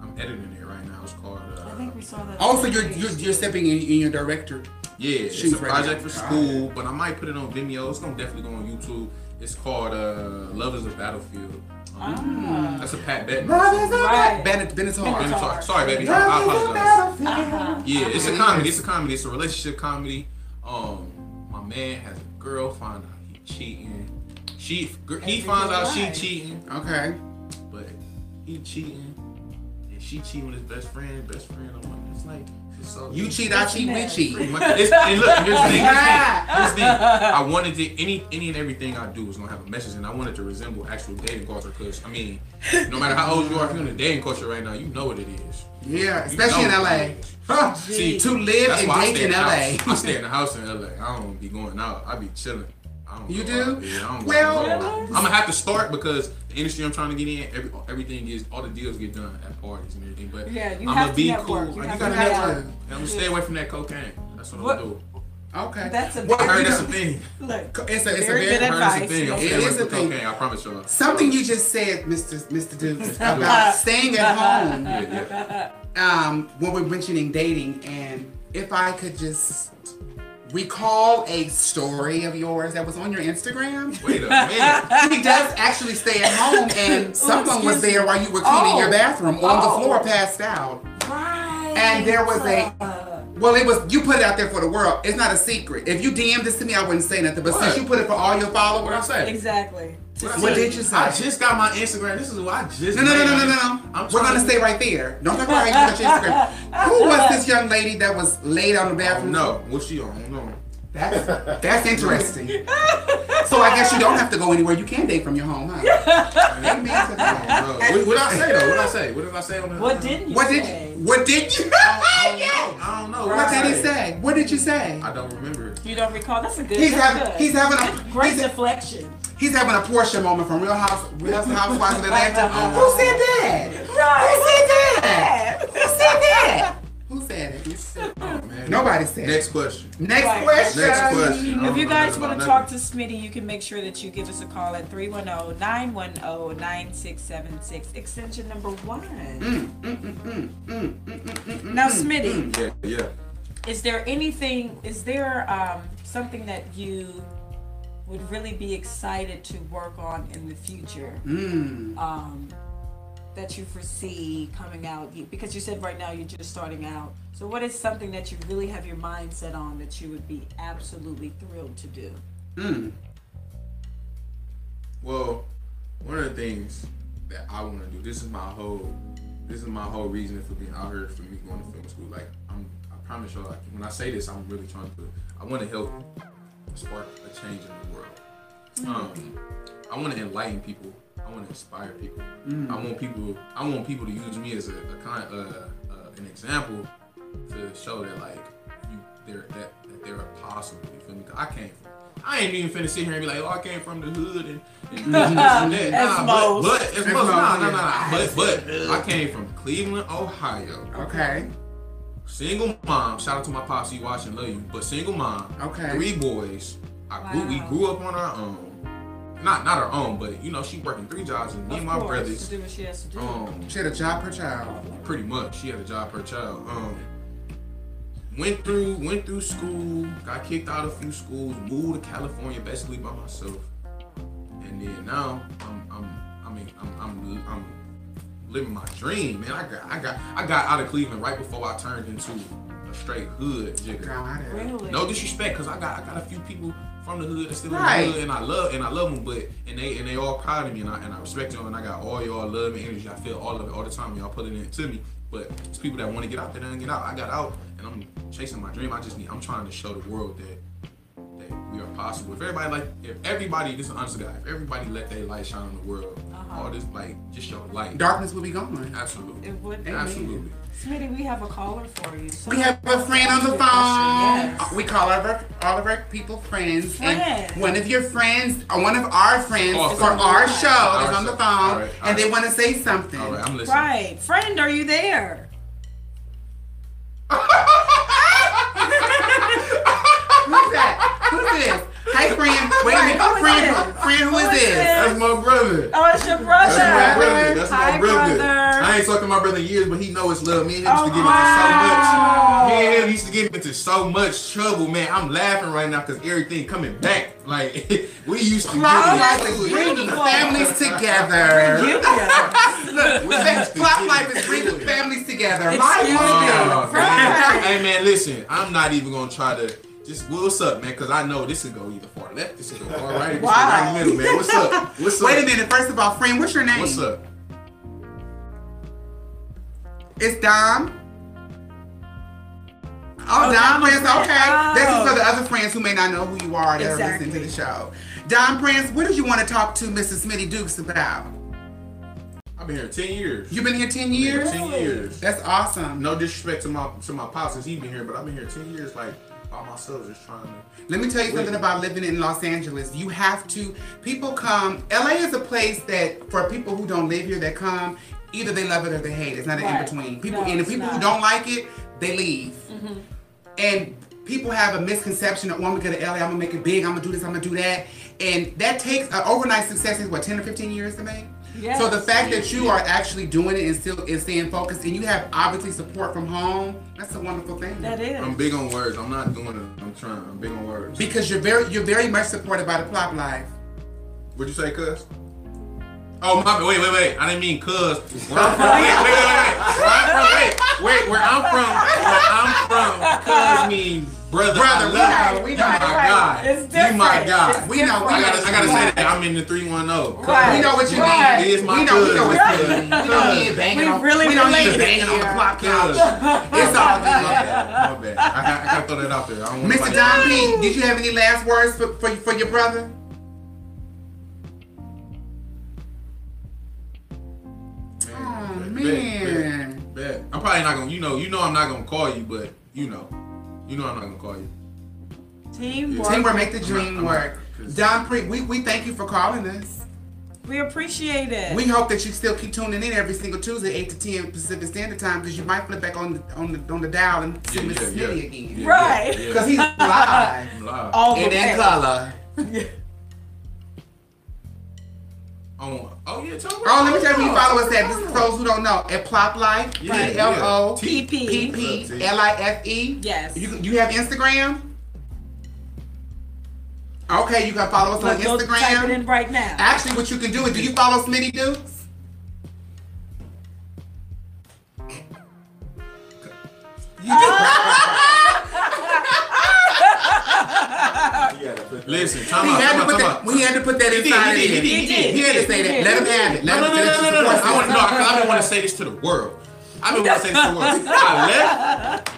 I'm editing it right now. It's called. Uh, I think we saw that. Also, you're you're, you're stepping in, in your director. yeah, it's shoot a project now. for school, but I might put it on Vimeo. It's gonna definitely go on YouTube. It's called uh, Love is a Battlefield. Um, Ah. That's a Pat Benatar. Right. Bennett, Bennett's I'm hard. sorry, sorry, baby. I, I apologize. Uh-huh. Yeah, it's a comedy. It's a comedy. It's a relationship comedy. Um, my man has a girl. Find out he cheating. She he finds out she cheating, Okay. but he cheating, and she cheating with his best friend. Best friend. I'm like, it's like it's so. You cheat, I cheat, we cheat. It's, and look, here's the thing. Here's the thing. Here's the thing. I wanted to any any and everything I do is gonna have a message, and I wanted to resemble actual dating culture. Cause I mean, no matter how old you are, if you're in the dating culture right now, you know what it is. Yeah, You especially in LA. Huh, See, To live and why I date stay in the LA. house. I stay in the house in LA. I don't be going out. I be chilling. I don't You do? out there. I don't Well- I'm gonna have to start because the industry I'm trying to get in, every, everything is all the deals get done at parties and everything. But Yeah, you I'm have gonna to be network. cool. You You, gotta network. network. And I'm gonna stay away from that cocaine. That's what, What- I'm gonna do. Okay. That's a Well, I heard that's a thing. look. It's a, it's Very a good very, I heard that's a advice. thing. I'm It staying away is a thing. cocaine. I promise y'all. something you just said, Mr. Mr. Dukes, about staying at home. Yeah, yeah. um, when we're mentioning dating, and if I could just recall a story of yours that was on your Instagram. Wait a minute. He does actually stay at home, and oh, someone was excuse me. there while you were cleaning Oh. your bathroom on the Oh. floor, passed out. Right. And there was a- Well, it was you put it out there for the world. It's not a secret. If you DM this to me, I wouldn't say nothing. But What? since you put it for all your followers, What I followers, say? exactly. To What I What see. did you say? I just got my Instagram. This is what I just. no, no, no, no, no, no, no. I'm We're gonna to- stay right there. Don't talk about how your Instagram. Who was this young lady that was laid on the I don't bathroom? know. What's she on? I. That's that's interesting. so I guess you don't have to go anywhere. You can date from your home, huh? Amen to I that. don't know. What, what I say though? What I say? What did I say on the? What didn't you What did say? What did you? I Yes. don't know. I don't know. What I did he say? What did you say? I don't remember. You don't recall? That's a good. He's having good. he's having a great he's, deflection. He's having a Portia moment from Real House Real Housewives of Atlanta. Who said that? Who said that? Who said that? Who said it? Oh man. Nobody said. Next question. Next Right. question. Next question. If you guys want to talk to. Smitty, you can make sure that you give us a call at 310-910-9676, extension number one. Mm, mm, mm, Now, Smitty, Yeah, yeah. is there anything, is there um, something that you would really be excited to work on in the future Mm. um, that you foresee coming out? Because you said right now you're just starting out. So, what is something that you really have your mind set on that you would be absolutely thrilled to do? Mm. Well, one of the things that I want to do. This is my whole. This is my whole reason for being out here for me going to film school. Like I'm, I promise y'all. Like when I say this, I'm really trying to. I want to help spark a change in the world. Um, I want to enlighten people. I want to inspire people. I want people. I want people to use me as a, a kind, uh, uh, an example to show that like you, they're that, that they're possible. You feel me? 'Cause I came from. I ain't even finna sit here and be like, oh, I came from the hood and, and, this and that. Nah, but, but as most, nah, nah, nah, nah. But, but I came from Cleveland, Ohio. Okay. Single mom. Shout out to my pops. Watching, love you. But single mom. Okay. Three boys. I grew. We grew up on our own. Not not our own, but you know she working three jobs and me Of and my course, brothers. To do what she has to do. Um, She had a job per child. pretty much she had a job per child. Um, went through went through school. Got kicked out of a few schools. Moved to California basically by myself. And then now I'm I'm I mean I'm I'm I'm living my dream, man. I got I got I got out of Cleveland right before I turned into a straight hood jigger. Got it. really? No disrespect, cause I got I got a few people from the hood that still Right. in the hood, and I love and I love them, but and they and they all proud of me, and I and I respect them, and I got all y'all love and energy. I feel all of it all the time. Y'all put it into me, but it's people that want to get out, there don't get out. I got out, and I'm chasing my dream. I just need. I'm trying to show the world that that we are possible. If everybody like, if everybody, this is an honest guy. If everybody let their light shine on the world, Uh-huh. all this like just show light. Darkness will be gone. Absolutely, It would be. absolutely. Smitty, we have a caller for you. So We have a friend on the phone. Yes. We call all of our, all of our people friends. Friends. And one of your friends, or one of our friends Oh, for friend. our show Our is on the phone, All right, all and they want to say something. All right, I'm listening. Right. Friend, are you there? Who's that? Who's this? Hey, friend. Wait a minute. Who is Friend, this? friend, who Who is is this? this? That's my brother. Oh, it's your brother. That's my brother. That's Hi, my brother. brother. I ain't talked to my brother in years, but he know it's love. Me and him used Oh, to get wow. into so much. Oh, me and him used to get into so much trouble, man. I'm laughing right now because everything coming back. Like we used to Plot get into is it. bringing families together. You yeah. Look, that Plopplife is bringing families together. My Excuse me. Oh, God. man. Hey man, listen. I'm not even gonna try to. Just what's up, man? Because I know this could go either far left, this could go far right, this could go right in the middle, man. What's up? What's up? Wait a minute. First of all, friend, what's your name? What's up? It's Dom. Oh, Oh, Dom Dom Prince. Prince. Okay. This is Oh. for the oh. other friends who may not know who you are that are listening to the show. Dom Prince, what did you want to talk to Mrs. Smitty Dukes about? I've been here ten years. You've been here 10 Been here years? Ten years. That's awesome. No disrespect to my to my pops since he been here, but I've been here ten years, like by myself, just trying to. Let me tell you something about living in Los Angeles. You have to, people come, LA is a place that for people who don't live here that come, either they love it or they hate it. It's not an Right. in between. People No, and the people who don't like it, they leave. And people have a misconception that, oh, I'm gonna go to LA, I'm gonna make it big, I'm gonna do this, I'm gonna do that. And that takes uh, overnight success is what, 10 or 15 years to make? Yes. So the fact that you are actually doing it and still is staying focused and you have obviously support from home, that's a wonderful thing. That is. I'm big on words. I'm not doing it. I'm trying. I'm big on words. Because you're very you're very much supported by the plopplife. What'd you say, cuz? Oh my! Wait, wait, wait! I didn't mean cuz. Where I'm from? Wait, wait, wait, wait! Where I'm from? Wait, wait! Where I'm from? Where I'm from? Cuz mean brother. Brother, we love know, we You know. my Right. guy. It's You my different. guy. It's We know, we gotta, I gotta say that I'm in the three one zero. Right. We know what you Right. need. He is my we know, we know what Right. you need. We don't need banging We on. really we don't need related banging on the here. clock Cuz. couch. It's all good. bad. My bad. I, got- I gotta throw that out there. I don't Mr. nobody- Don P, did you have any last words for, for, for your brother? Oh, Bet, man. bet, bet. I'm probably not gonna. You know. You know. I'm not gonna call you, but you know. You know. I'm not gonna call you. Teamwork. Teamwork make the I'm not- dream I'm not- Don Pre, we, we thank you for calling us. We appreciate it. We hope that you still keep tuning in every single Tuesday, eight to ten Pacific Standard Time, because you might flip back on the on the on the dial and see Yeah, Mr. yeah, Smitty yeah. again. Yeah, Right. Because yeah. he's live I'm live. All the and in way. color. Oh, oh yeah, tell me. Oh, let me tell you, who you follow us at. This is for those who don't know. At Plopplife, P Yeah, L O yeah. P PP. P L I F E. Yes. You you have Instagram? Okay, you can follow us on Let's type it Instagram. in right now. Actually, what you can do is, do you follow Smitty Dukes? Listen, time He out, had to put that. out. We had to put that He did, inside. he did, he did, He had to say that. Let him have it. Let No, him no, no, finish no, the no, no. support I want to system. know I've been wanting to say this to the world. I've been want to say this to the world. I left.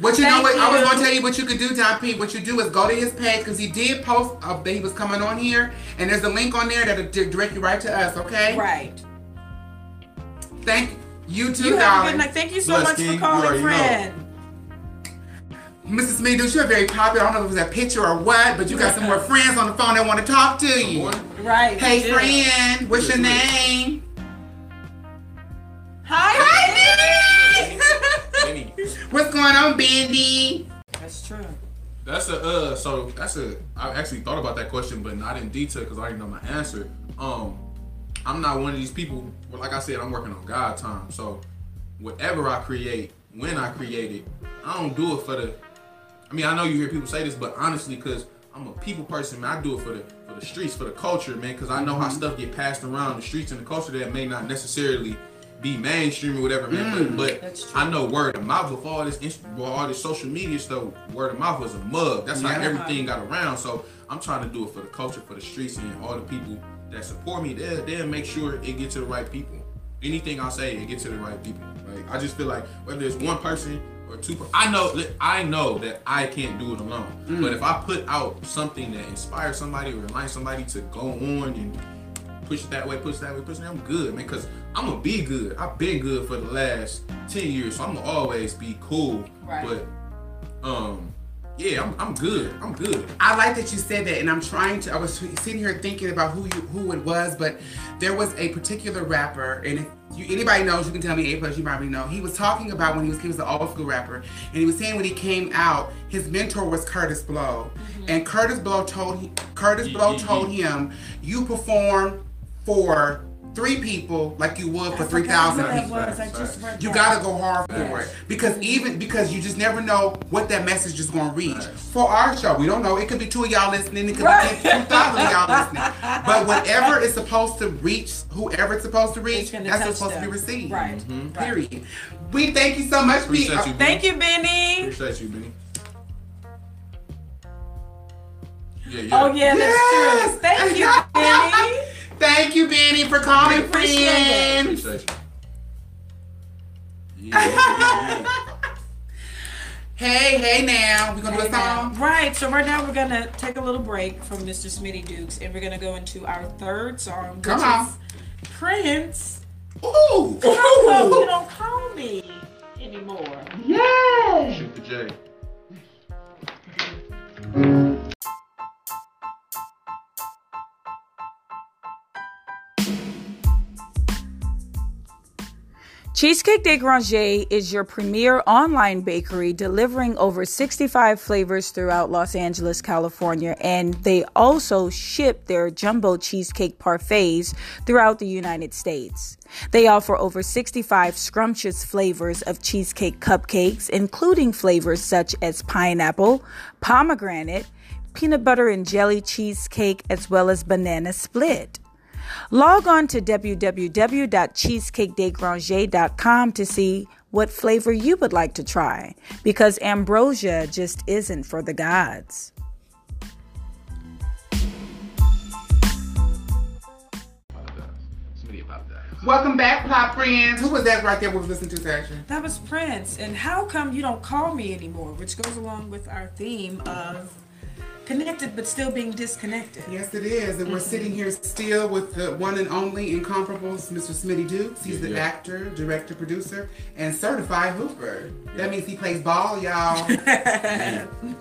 But you know Thank what? I was gonna tell you what you could do, Don P. What you do is go to his page because he did post uh, that he was coming on here, and there's a link on there that'll direct you right to us. Okay. Right. Thank you too, You have a darling. good night. Thank you so Bless, much King. for calling, friend. know. Friend. Mrs. Smith, you're very popular. I don't know if it was a picture or what, but you got some more friends on the phone that want to talk to you. Right. Hey, do. friend, what's your name? Hi. Hi Benny. What's going on, Bendy? That's true. That's a uh. So that's a. I actually thought about that question, but not in detail because I already know my answer. Um, I'm not one of these people. Well, like I said, I'm working on God time. So whatever I create, when I create it, I don't do it for the. I mean, I know you hear people say this, but honestly, because I'm a people person, man, I do it for the for the streets, for the culture, man. Because I know how mm-hmm. stuff get passed around the streets and the culture that may not necessarily be mainstream or whatever, man. But, mm, but. I know word of mouth with all this, inst- with all this social media stuff. Word of mouth was a mug. That's how everything got around. So I'm trying to do it for the culture, for the streets, and all the people that support me. They'll, they'll make sure it get to the right people. Anything I say, it get to the right people. Like I just feel like whether it's one person or two, per- I know I know that I can't do it alone. But if I put out something that inspires somebody or reminds somebody to go on and push it that way, push it that way, push it, I'm good, man. Cause I'm gonna be good. I've been good for the last ten years, so I'm gonna always be cool. Right. But um, yeah, I'm, I'm good. I'm good. I like that you said that, and I'm trying to. I was sitting here thinking about who you who it was, but there was a particular rapper, and you, anybody knows, you can tell me. A plus, you probably know. He was talking about when he was he was an old school rapper, and he was saying when he came out, his mentor was Kurtis Blow, mm-hmm. and Kurtis Blow told Kurtis Blow yeah, told him, "You perform for." Three people like you would for I three forgot thousand who that people. was. I just read You that. gotta go hard for it because even because you just never know what that message is gonna reach. Facts. For our show, we don't know. It could be two of y'all listening. It could Right. be two thousand of y'all listening. But whatever is supposed to reach, whoever it's supposed to reach, that's what's supposed to be received. Right. Mhm. right. Period. We thank you so much, Pete. Appreciate you. Thank you, Benny. Appreciate you, Benny. Yeah, yeah. Oh yeah, that's Yes. true. Thank you, Benny. Thank you, Benny, for calling, Appreciate it. friends. Appreciate you. Yeah, yeah, yeah. Hey, hey, now we're gonna do a song. Right, so right now we're gonna take a little break from Mr. Smitty Dukes and we're gonna go into our third song, which Come on. is Prince. Ooh. How come you don't call me anymore? Shoot the J. Cheesecake de Granger is your premier online bakery delivering over 65 flavors throughout Los Angeles, California, and they also ship their jumbo cheesecake parfaits throughout the United States. They offer over 65 scrumptious flavors of cheesecake cupcakes, including flavors such as pineapple, pomegranate, peanut butter and jelly cheesecake, as well as banana split. Log on to www.cheesecakedegranger.com to see what flavor you would like to try because ambrosia just isn't for the gods. Smitty about that. Welcome back, pop friends. Who was that right there? We was listening to section. That was Prince. And how come you don't call me anymore? Which goes along with our theme of connected but still being disconnected. Yes, it is. And we're sitting here still with the one and only incomparable Mr. Smitty Dukes. He's the Yeah. actor, director, producer, and certified hooper. That means he plays ball, y'all.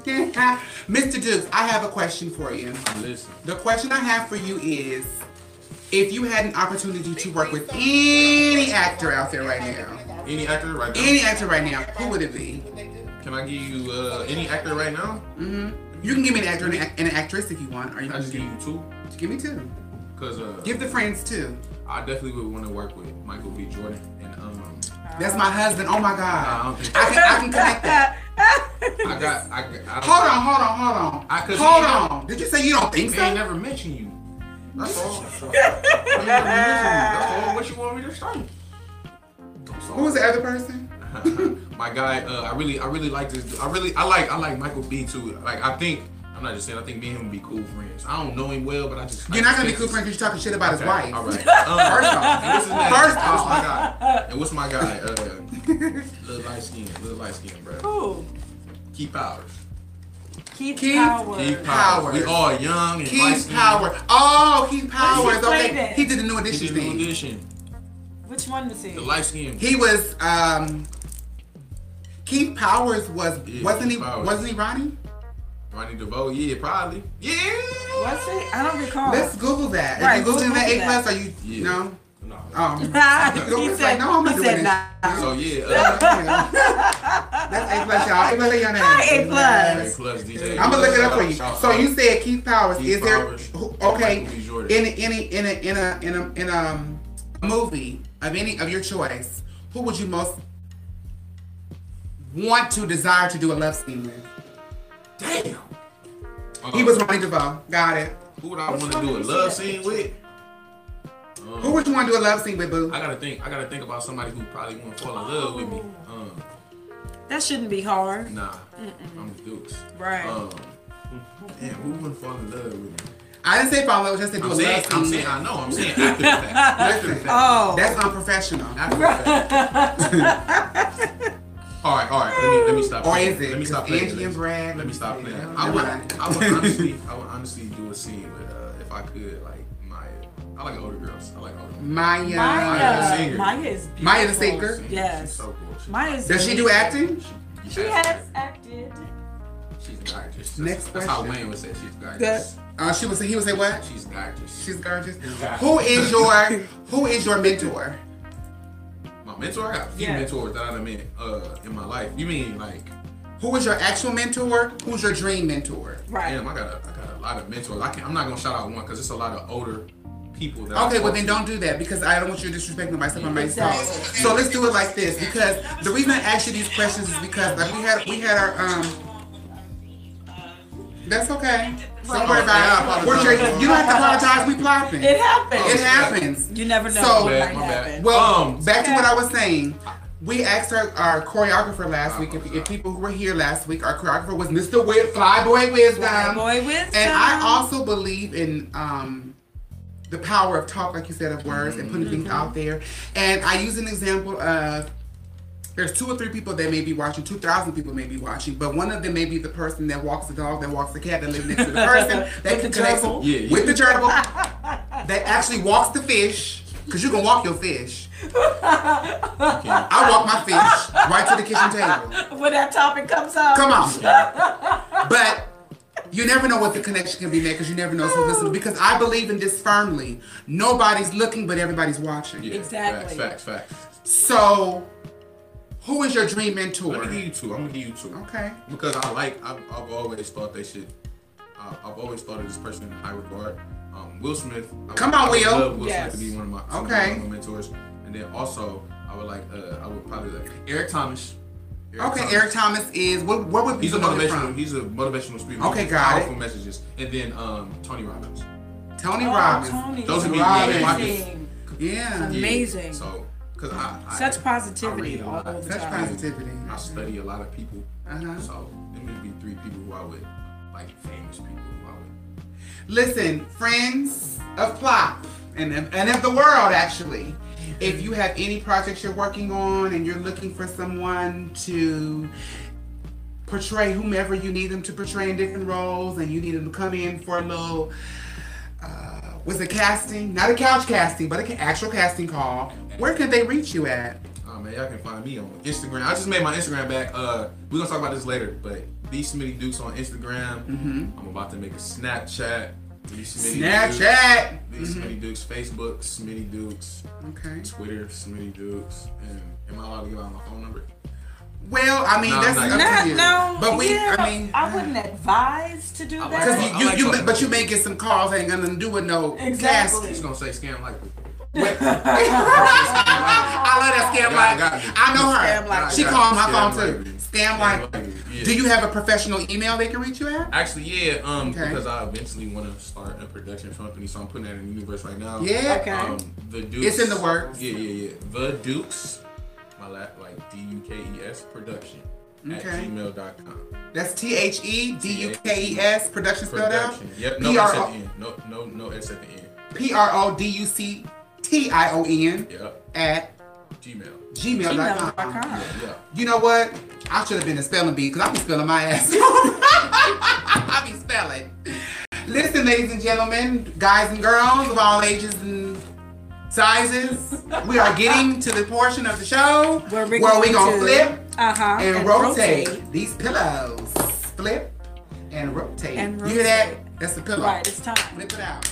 Mr. Dukes, I have a question for you. Listen. The question I have for you is if you had an opportunity to work with any actor out there right now, Any actor right now? any actor right now, who would it be? Can I give you uh, any actor right now? hmm You can give me an actor and an, and an actress if you want, or you I can just give you two. give me two. Cause uh, Give the friends two. I definitely would want to work with Michael B. Jordan and um, That's my husband. Oh my I God. don't think I can, I can connect that. I got I, got- I Hold on, hold on, hold on. I could- hold on. Did you say you don't think Man, so? never mentioned you. That's all. I ain't you. That's all. What you want me to start? Who was the other person? my guy, uh, I really, I really like this. I really, I like, I like Michael B too. Like, I think, I'm not just saying, I think me and him would be cool friends. I don't know him well, but I just. You're I not gonna be cool friends because you're talking shit about his wife. All right. Um, First off. and what's his name? First what's my guy? And what's my guy? Uh, little light skin, little light skin, bro. Cool. Keith Powers. Keith, Keith- Powers. Keith Powers. Powers. We all young and Keith light-skinned. Power. Oh, Keith he Powers. played Okay, in? he did the new He edition did the thing. audition. Which one was he? The light skin. He was um Keith Powers was Yeah, wasn't Keith he Powers. wasn't he Ronnie? Ronnie DeVoe. Yeah, probably. Yeah. Was he? I don't recall. Let's Google that. Right, If you Googling we'll that A Google plus, that. are you Yeah. no? No. Um, he said, like, no, I'm not he doing said this. nah. So yeah. Uh, That's A plus, y'all. A plus, say your. Hi, A plus. A plus DJ. I'm gonna look it up for you. So you said Keith Powers. Keith Is there Powers. okay Michael B. Jordan. in a, in a, in a in a in a in a um, movie of any of your choice? Who would you most want to desire to do a love scene with? Damn. Uh, He was Ronnie DeVoe. Got it. Who would I want to do a love say? scene with? Um, Who would you want to do a love scene with, Boo? I gotta think. I gotta think about somebody who probably won't fall in love with me. Um, That shouldn't be hard. nah, I'm the Dukes. Right. Um, damn, who wouldn't fall in love with me? I didn't say fall in love, just to do I'm a saying, love I'm saying, I know. I'm saying after the fact. After the fact. Oh. That's unprofessional. After the fact. all right, all right. Let me let me stop. Or playing. is it? Let me stop 'Cause playing. Angie and Brad. Let me stop playing. Yeah, I would. I would honestly, I would honestly do a scene with, uh, if I could, like Maya. I like older girls. I like older. girls. Maya. Maya. Maya. singer. Maya is beautiful. Maya the singer? Yes. She's so cool. She's, Maya's Does she do acting? She has acted. She's gorgeous. Next that's, that's how. Wayne would say she's gorgeous. Uh, she would say. He would say what? She's gorgeous. She's gorgeous. Who is your Who is your mentor? Mentor. I got a few Yeah. mentors that I met uh, in my life. You mean like? Who is your actual mentor? Who's your dream mentor? Right. Damn, I got a, I got a lot of mentors. I can I'm not gonna shout out one because it's a lot of older people. That Okay, well then to. don't do that because I don't want you to disrespect nobody except for myself. Exactly. So let's do it like this because the reason I ask you these questions is because like we had we had our um. That's okay. Don't worry about it. We're drinking. You don't have to apologize. We plopping. It happens. It happens. You never know So- what My might bad, happen. Well, Um, back to what I was saying. We asked our, our choreographer last week. If, if people who were here last week, our choreographer was Mr. Wi- Flyboy Wisdom. Boy wisdom. And I also believe in um, the power of talk, like you said, of words and putting things out there. And I use an example of there's two or three people that may be watching, 2,000 people may be watching, but one of them may be the person that walks the dog, that walks the cat, that lives next to the person, that With can the connect. Yeah, yeah. with the gerbil, that actually walks the fish, because you can walk your fish. I walk my fish right to the kitchen table. when that topic comes up. Come on. But you never know what the connection can be made because you never know who's listening. Because I believe in this firmly. Nobody's looking, but everybody's watching. Yeah, Exactly. Facts, facts, facts. So, who is your dream mentor? I'm gonna give you two. I'm gonna give you two. Okay. Because I like, I've, I've always thought they should. Uh, I've always thought of this person in high regard. Um, Will Smith. I Come would- on, I would Will. love Will Yes. Smith to be one of my, Okay. one of my mentors. And then also, I would like, uh, I would probably like Eric Thomas. Okay, Eric Thomas is what? What would He's a people know him motivational. from? He's a motivational speaker. Okay, With got it. Powerful messages. And then um, Tony Robbins. Tony Oh, Robbins. Tony. Those would be Robbins. Amazing. Yeah. Yeah, Amazing. So, cause I, I Such I positivity read a all lot. the Such time. positivity. I study a lot of people. Uh-huh. So, there may be three people who I would like famous people who I would. Listen, friends of Plop and, and of the world, actually, if you have any projects you're working on and you're looking for someone to portray whomever you need them to portray in different roles and you need them to come in for a little, uh, was a casting? Not a couch casting, but an actual casting call. Where can they reach you at? Oh man, y'all can find me on Instagram. I just made my Instagram back. Uh, we're gonna talk about this later, but B Smitty Dukes on Instagram. Mm-hmm. I'm about to make a Snapchat. B Smitty Snapchat. Dukes, B Smitty Dukes, Facebook, Smitty Dukes, Okay. Twitter, Smitty Dukes, and am I allowed to give out my phone number? Well, I mean, No, that's I'm not. No, but we, yeah, I mean, I wouldn't advise to do that. Because you, you, like you, but you may get some calls that ain't gonna do with no Exactly. It's gonna say scam like. casting. I love that scam Got it, like. got. I know her. Scam like. She Got called my phone too. like. Scam Scam like. like, yeah. Do you have a professional email they can reach you at? Actually, yeah, um, Okay. because I eventually want to start a production company, so I'm putting that in the universe right now. Yeah. Okay. Um, the Dukes. It's in the works. Yeah, yeah, yeah. The Dukes, my la like D U K E S production at Okay. gmail.com. That's T H E D U K E S production spelled out. Production. Yep. No P S R at the end. No, no, no S at the end. P R O D U C T I O N Yep. at Gmail. Gmail.com. Gmail.com. Yeah. You know what? I should have been a spelling bee because I be spelling my ass. I be spelling. Listen, ladies and gentlemen, guys and girls of all ages and sizes, we are getting to the portion of the show Where where, we're we going gonna to- flip Uh-huh. and, rotate, these pillows. Flip and rotate. And You hear that? That's the pillow. Right, it's time. Flip it out.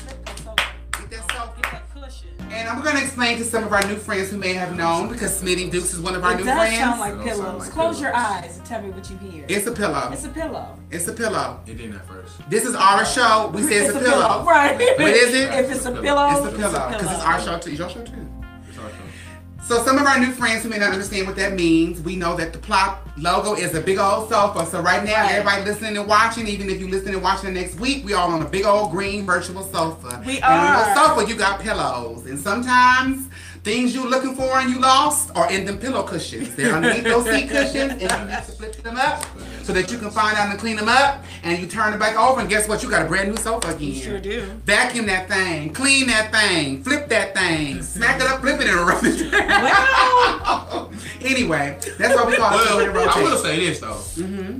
And I'm gonna explain to some of our new friends who may have known because Smitty Dukes is one of our It new does friends. sound like It don't sound pillows. like Close your eyes and tell me what you hear. it's a pillow. It's a pillow. It's a pillow. It didn't at first. This is our show. We say it's, a, pillow. Right. What is it? If it's a pillow, It's a pillow because it's our show too. It's your show too. It's our show. So some of our new friends who may not understand what that means, we know that the plop logo is a big old sofa. So right now, Right. everybody listening and watching, even if you listen and watching the next week, we all on a big old green virtual sofa. We And on are. sofa, you got pillows, and sometimes. Things you're looking for and you lost are in them pillow cushions. They're underneath those seat cushions, and you need to flip them up so that you can find out and clean them up. And you turn it back over, and guess what? You got a brand new sofa again. You sure do. Vacuum that thing, clean that thing, flip that thing, smack it up, flip it, and rub it. Well. anyway, that's why we call it Well, flip and I will say this though. Mm-hmm.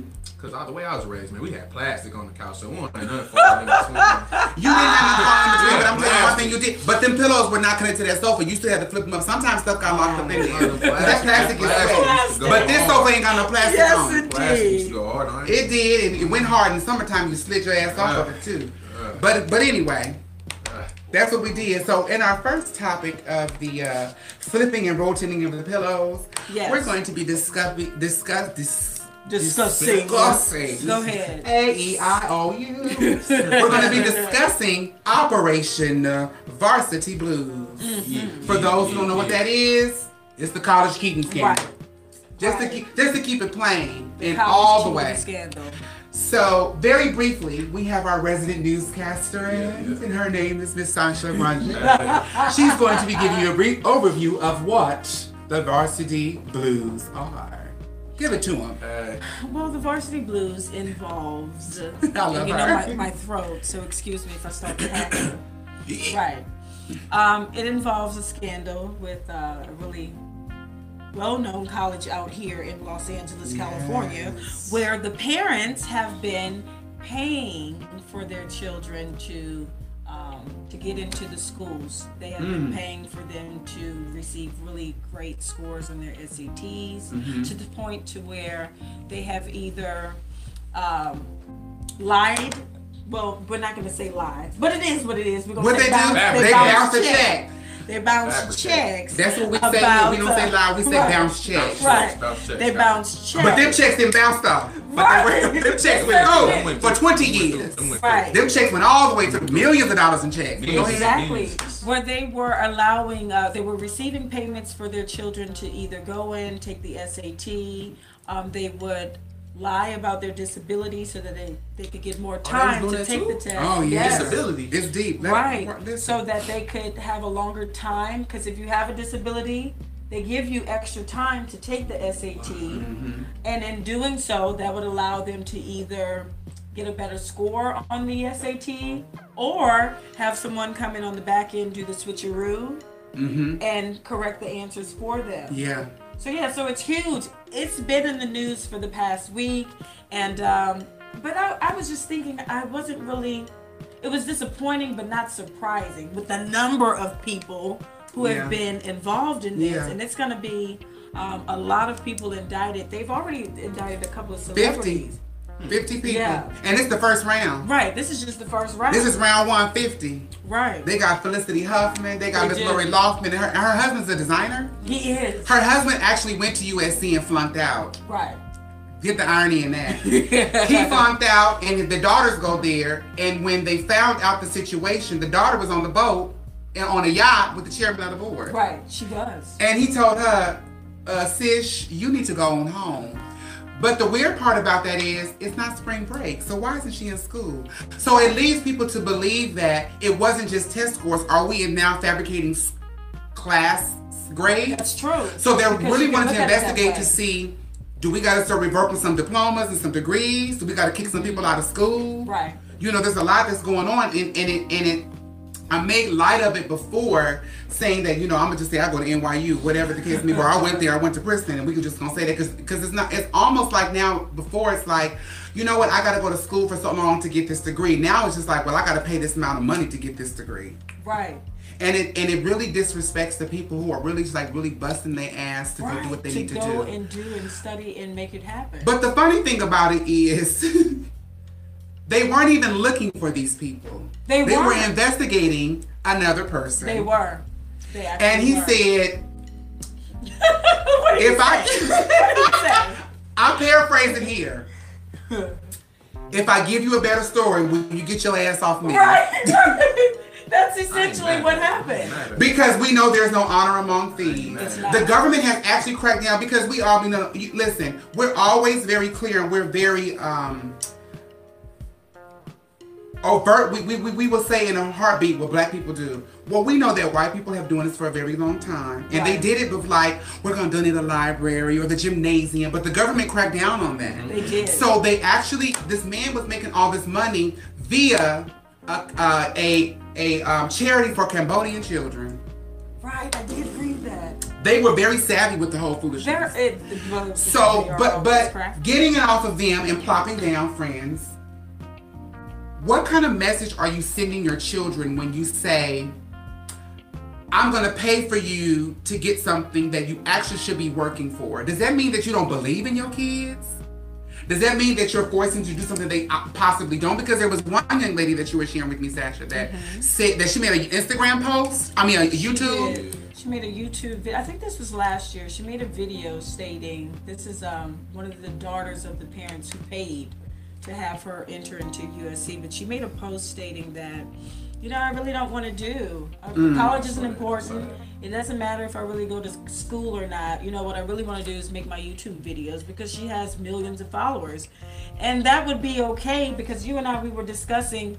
Cause the way I was raised, man, we had plastic on the couch, so we wanted nothing falling in between. You didn't have any fall in between, but I'm telling you one thing you did. But them pillows were not connected to that sofa. You still had to flip them up. Sometimes stuff got locked up in there. That plastic is Plastic. But this sofa ain't got no plastic Yes, on it it. Plastic used did. to go hard on it. It did. and It went hard in the summertime. You slid your ass off of it too. Uh, But but anyway, uh, That's what we did. So, in our first topic of the uh, flipping and rotating of the pillows, Yes. we're going to be discussing discuss dis- Discussing. discussing. Go ahead. A E I O U. We're going to be discussing Operation Varsity Blues. Mm-hmm. For those who don't know what that is, it's the college cheating scandal. Right. Just Right. to keep just to keep it plain and all the way. Scandal. So, very briefly, we have our resident newscaster, in, and her name is Miss Sacha Ranjan. She's going to be giving you a brief overview of what the Varsity Blues are. Give it to them. uh, Well, the Varsity Blues involves, uh, I love you know, my, my throat, so excuse me if I start coughing. right. Um, it involves a scandal with uh, a really well-known college out here in Los Angeles, California, Yes. where the parents have been paying for their children to um, to get into the schools. They have been paying for them to receive really great scores on their SATs to the point to where they have either um, lied. Well, we're not going to say lied, but it is what it is. We're going What to they say do, bounce, they bounce a checks. check. They bounce Fabricate. checks. That's what we say. about, We don't say loud, we say right. bounce checks. Right. Bounce checks, They bounce checks. But them checks didn't bounce though. But Right. they were, them checks went Exactly. through for 20 years. Right. Them checks went all the way to millions of dollars in checks. Go ahead. Exactly. Where they were allowing, uh, they were receiving payments for their children to either go in, take the SAT. Um, they would lie about their disability so that they, they could get more time doing to take too? the test. Oh, yeah. Yes. Disability. It's deep. Let- Right. listen. So that they could have a longer time. Because if you have a disability, they give you extra time to take the SAT. Mm-hmm. And in doing so, that would allow them to either get a better score on the SAT or have someone come in on the back end, do the switcheroo, and correct the answers for them. Mm-hmm. Yeah. So yeah, so it's huge. It's been in the news for the past week, and um, but I, I was just thinking I wasn't really. It was disappointing, but not surprising with the number of people who Yeah. have been involved in this, Yeah. and it's going to be um, a lot of people indicted. They've already indicted a couple of celebrities. 50 people. Yeah. And it's the first round. Right. This is just the first round. This is round 150. right. They got Felicity Huffman. They got Miss. Lori Loughlin. And her, and her husband's a designer. he is. Her husband actually went to USC and flunked out. Right. Get the irony in that. he flunked out, and the daughters go there. And when they found out the situation, the daughter was on the boat and on a yacht with the chairman of the board. Right. She does. And he told her, uh, sis, you need to go on home. But the weird part about that is it's not spring break. So why isn't she in school? So it leads people to believe that it wasn't just test scores. Are we now fabricating class grades? That's true. So they're Because really wanting to look at it that investigate to see do we got to start revoking some diplomas and some degrees? Do we got to kick some people mm-hmm. out of school? Right. You know, there's a lot that's going on, and, and it and it I made light of it before, saying that you know I'm gonna just say I go to NYU, whatever the case may be. Or I went there, I went to Princeton, and we can just gonna say that because because it's not. It's almost like now. Before it's like, you know what? I gotta go to school for so long to get this degree. Now it's just like, well, I gotta pay this amount of money to get this degree. Right. And it and it really disrespects the people who are really just like really busting their ass to right. do what they to need to go do. and do and study and make it happen. But the funny thing about it is, they weren't even looking for these people. They were weren't. investigating another person. they were. They And he were. said, What if I, say? What did he say? I'm paraphrasing here. If I give you a better story, will you get your ass off me? Right. That's essentially what at that. I ain't happened. mad at that. Because we know there's no honor among thieves. The government has actually cracked down because we all you know. Listen, we're always very clear and we're very um overt. We, we, we, we will say in a heartbeat what black people do. Well, we know that white people have doing this for a very long time, and they did it with like we're gonna donate a library or the gymnasium, but the government cracked down on that. They did. So they actually, this man was making all this money via a uh, a, a um, charity for Cambodian children. right, I did read that. They were very savvy with the whole foolishness. it, well, So, but but getting it off of them and plopping down, friends. What kind of message are you sending your children when you say, "I'm gonna pay for you to get something that you actually should be working for"? Does that mean that you don't believe in your kids? Does that mean that you're forcing to do something they uh, possibly don't? Because there was one young lady that you were sharing with me, Sacha, that said that she made an Instagram post. I mean, a YouTube. She. She made a YouTube video. I think this was last year. She made a video stating this is um one of the daughters of the parents who paid to have her enter into USC. But she made a post stating that, you know, I really don't want to do. Uh, College isn't important. It doesn't matter if I really go to school or not. You know, what I really want to do is make my YouTube videos because she has millions of followers. And that would be okay because you and I, we were discussing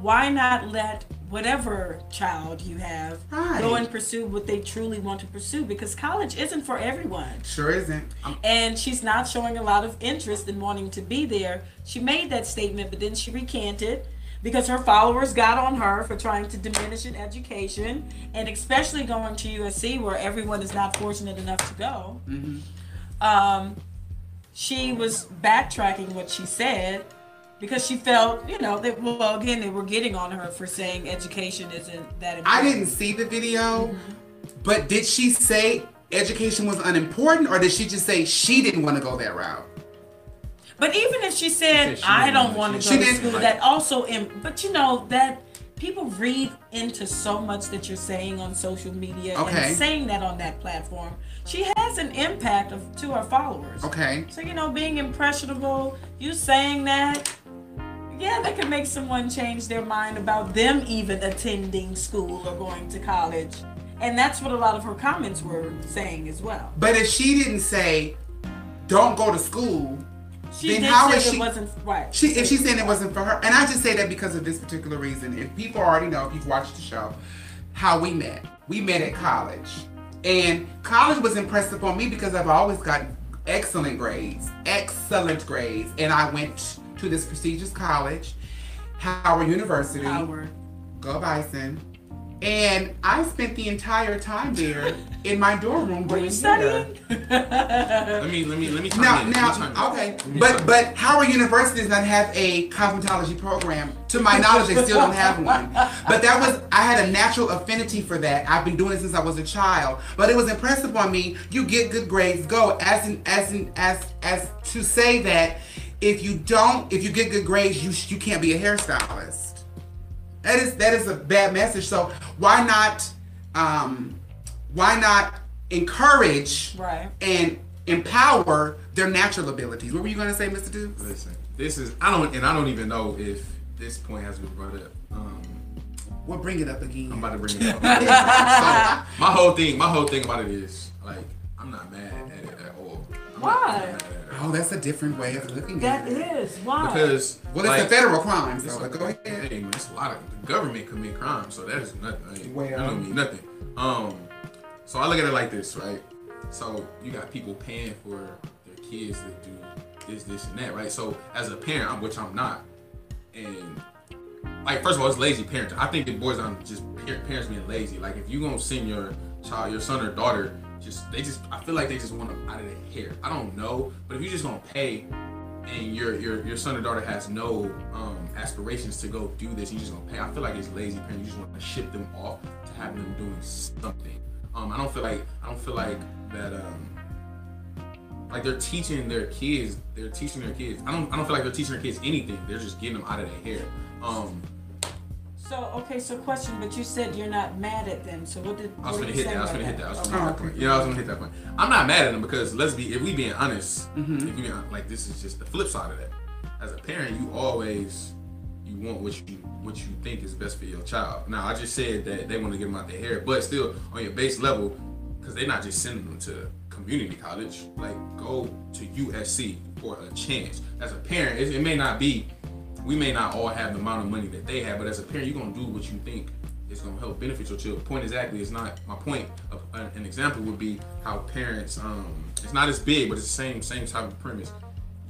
why not let whatever child you have Right. go and pursue what they truly want to pursue because college isn't for everyone Sure isn't. and she's not showing a lot of interest in wanting to be there she made that statement but then she recanted because her followers got on her for trying to diminish an education and especially going to usc where everyone is not fortunate enough to go um, she was backtracking what she said because she felt, you know, that well, again, they were getting on her for saying education isn't that important. I didn't see the video, mm-hmm. but did she say education was unimportant, or did she just say she didn't want to go that route? But even if she said, She said she "I don't want want to- to She go to didn't- school," that also, in, but you know that people read into so much that you're saying on social media Okay. and saying that on that platform. She has an impact of, to her followers. Okay. So you know, being impressionable, you saying that, yeah, that could make someone change their mind about them even attending school or going to college. And that's what a lot of her comments were saying as well. But if she didn't say, "Don't go to school," She Then how is it she- wasn't right. she if she's saying it wasn't for her, and I just say that because of this particular reason. If people already know, if you've watched the show, how we met. We met at college, and college was impressed upon me because I've always gotten excellent grades, excellent grades, and I went to this prestigious college, Howard University. Howard. Go Bison. And I spent the entire time there in my dorm room Were you studying? Let me let me let me chime Now, in. Let me now, okay, Let me but chime in. but Howard University does not have a cosmetology program. To my knowledge, they still don't have one. But that was I had a natural affinity for that. I've been doing it since I was a child. But it was impressed upon me. You get good grades, go. As in as in as as to say that if you don't, if you get good grades, you you can't be a hairstylist. That is that is a bad message. So why not um why not encourage Right. and empower their natural abilities? What were you gonna say, Mr. Dukes? Listen, this is I don't and I don't even know if this point has been brought up. Um, we'll bring it up again. I'm about to bring it up. so, my whole thing, my whole thing about it is like I'm not mad at it at all. I'm not- Why? I'm not mad at it at all. oh, that's a different way of looking That at That is why. Because Well, it's like, a federal crime, so it's but a- go ahead. Hey, man, it's a lot of the government commit crimes, so that is nothing. Like, Well. that don't mean nothing. Um, so I look at it like this, right? So you got people paying for their kids to do this, this, and that, right? So as a parent, I'm- which I'm not, and like first of all, it's lazy parenting. I think it boils down to just parents being lazy. Like if you gonna send your child, your son or daughter, just they just I feel like they just want them out of their hair. I don't know, but if you just gonna pay and your your your son or daughter has no um, aspirations to go do this, you just gonna pay. I feel like it's lazy parenting. You just want to ship them off to have them doing something. Um, I don't feel like I don't feel like that. Um, like they're teaching their kids, they're teaching their kids. I don't I don't feel like they're teaching their kids anything. They're just getting them out of their hair. Um, So okay, so question, but you said you're not mad at them. So what did I was what gonna hit that. I was gonna hit that. I was gonna hit that point. Yeah, I was gonna hit that point. I'm not mad at them because let's be if we being honest, Mm-hmm. if you being like this is just the flip side of that. As a parent, you always you want what you what you think is best for your child. Now I just said that they want to get them out their hair, but still on your base level, because they're not just sending them to community college. Like go to USC for a chance. As a parent, it, it may not be we may not all have the amount of money that they have, but as a parent, you're gonna do what you think is gonna help benefit your child. Point exactly is not my point. Of, an example would be how parents. Um, it's not as big, but it's the same same type of premise.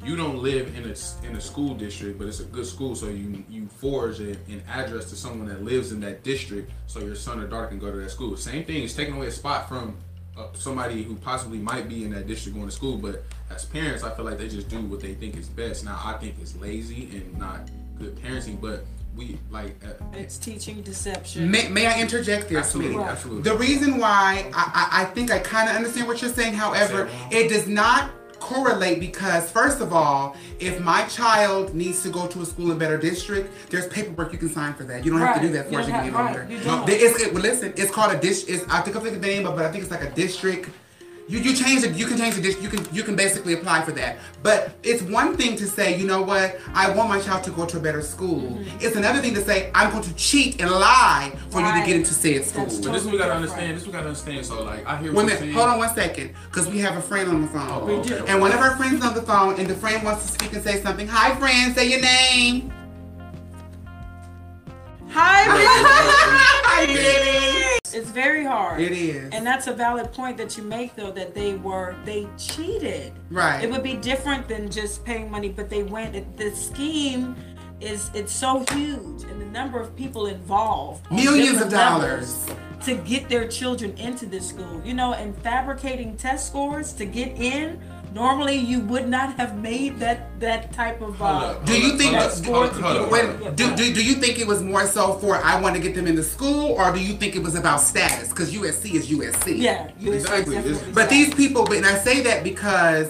You don't live in a in a school district, but it's a good school, so you you forge an address to someone that lives in that district, so your son or daughter can go to that school. Same thing is taking away a spot from uh, somebody who possibly might be in that district going to school, but as parents, I feel like they just do what they think is best. Now, I think it's lazy and not good parenting, but we like uh, It's teaching deception. May, may I interject there, absolutely, Smitty? absolutely. The reason why I, I, I think I kind of understand what you're saying, however, it does not correlate because, first of all, if my child needs to go to a school in a better district, there's paperwork you can sign for that. You don't have to do that for You as you don't get have- older. You No, don't. it's, it, well, listen, it's called a dish. It's, I think I forget the name of, it, but I think it's like a district. You, you change it. You can change the dish. You can you can basically apply for that. But it's one thing to say, you know what, I want my child to go to a better school. Mm-hmm. It's another thing to say, I'm going to cheat and lie for you to get into said school. That's But this is what we gotta understand. This is what we gotta understand. So like, I hear Wait what a minute, hold on one second, because we have a friend on the phone. Oh, We okay, do. okay. And one of our friends on the phone, and the friend wants to speak and say something. Hi, friend, say your name. Hi, Hi, Billy. It's very hard. It is. And that's a valid point that you make, though, that they were they cheated. Right. It would be different than just paying money, but they went. it- The scheme is it's so huge, and the number of people involved, Millions of dollars. to get their children into this school. You know, and fabricating test scores to get in. Normally, you would not have made that that type of. Hold Uh, Do you think- hold up, score hold up, hold up, in. hold up. Wait, do, do, do you think it was more so for I want to get them into school, or do you think it was about status? Because USC is USC. yeah, you Exactly. definitely But said. these people, but and I say that because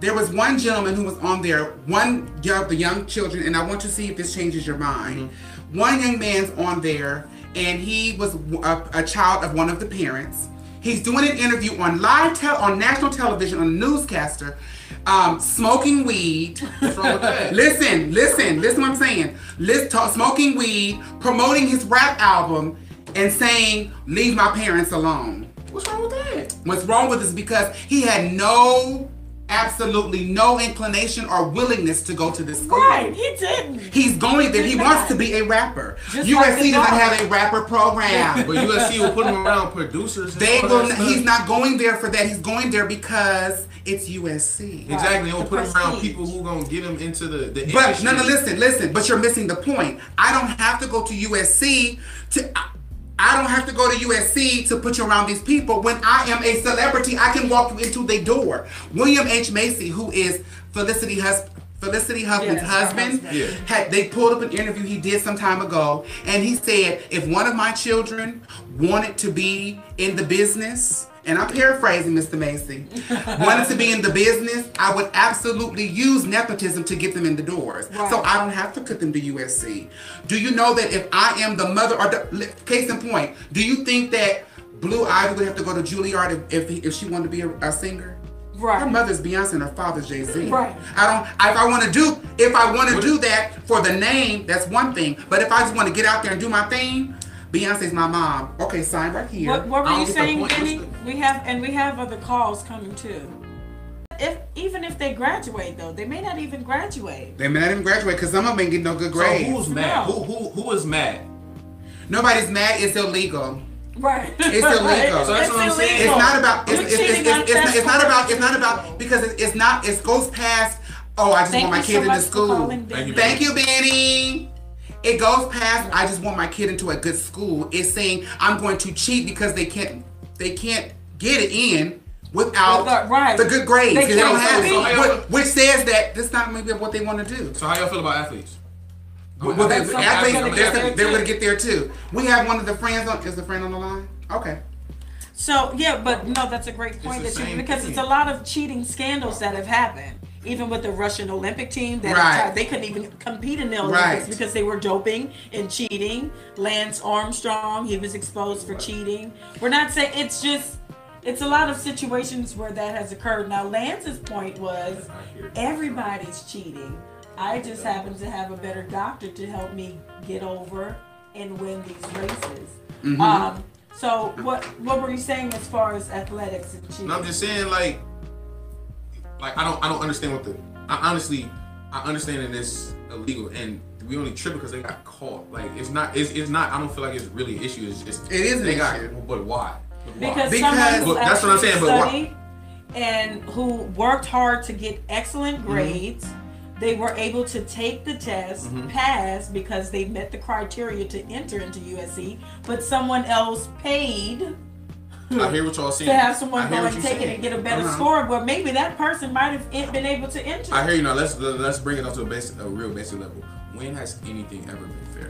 there was one gentleman who was on there, one young, the young children, and I want to see if this changes your mind. One young man's on there, and he was a, a child of one of the parents. He's doing an interview on live tel- on national television on a newscaster, um, smoking weed. What's wrong with that? Listen, listen, listen what I'm saying. Listen, talk, smoking weed, promoting his rap album, and saying, leave my parents alone. What's wrong with that? What's wrong with this because he had no, absolutely no inclination or willingness to go to this school. Right, he didn't. He's going there. He Did wants to be a rapper. Just USC like doesn't have a rapper program. But USC will put him around producers. They will. Not, he's not going there for that. He's going there because it's USC. Exactly. They will The put him around people who gonna get him into the the But no, no, listen, listen. But you're missing the point. I don't have to go to USC to. I- I don't have to go to USC to put you around these people. When I am a celebrity, I can walk you into the door. William H Macy, who is Felicity Hus- Felicity Huffman's Yes, husband, husband. Yeah. had they pulled up an interview he did some time ago, and he said, if one of my children wanted to be in the business, and I'm paraphrasing Mr. Macy, wanted to be in the business, I would absolutely use nepotism to get them in the doors. Right. So I don't have to put them to USC. Do you know that if I am the mother, or the case in point, do you think that Blue Ivy would have to go to Juilliard if if, if she wanted to be a, a singer? Right. Her mother's Beyonce and her father's Jay Z. Right. I don't. If I want to do, if I want to do that for the name, that's one thing. But if I just want to get out there and do my thing, Beyonce's my mom. Okay, sign right here. What, what were you saying, point. Benny? What's We have and we have other calls coming too. If even if they graduate though, they may not even graduate. They may not even graduate because some of them ain't getting no good grades. So grades. who's mad? No. Who who who is mad? Nobody's mad. It's illegal. Right. It's illegal. So that's what I'm saying. It's not about. It's, it's, it's, it's, it's, not, it's not about. It's not about because it, it's not. It goes past. Oh, I just Thank want my you kid so in the much for school. calling, Thank you, Benny. Thank you, Benny. it goes past. I just want my kid into a good school. It's saying I'm going to cheat because they can't they can't get it in without Without- right. the good grades. They 'cause They, don't have compete. it, which, which says that that's not maybe what they want to do. So how y'all feel about athletes? Well, they, That's something athletes, they're gonna they're, get there they're too. going to get there too. We have one of the friends on. Is the friend on the line? Okay. So yeah, but no, that's a great point that you same because thing. it's a lot of cheating scandals that have happened. Even with the Russian Olympic team, that Right. they couldn't even compete in the Olympics Right. because they were doping and cheating. Lance Armstrong, he was exposed for cheating. We're not saying it's just it's a lot of situations where that has occurred. Now Lance's point was everybody's cheating. I just happen to have a better doctor to help me get over and win these races. Mm-hmm. Um, so what what were you saying as far as athletics and cheating? I'm just saying, like, like I don't, I don't understand what the. I honestly, I understand that it's illegal, and we only trip because they got caught. Like, it's not, it's, it's not. I don't feel like it's really an issue. It's just It is an they got, issue. but why? But why? because, Because- who But that's what I'm actually saying, but why- studied and who worked hard to get excellent Mm-hmm. grades, they were able to take the test, Mm-hmm. pass because they met the criteria to enter into USC, but someone else paid I hear what y'all saying. to have someone I hear go and you're take it and get a better Uh-huh. score. But maybe that person might have been able to enter. I hear you now. Let's let's bring it up to a basic, a real basic level. When has anything ever been fair?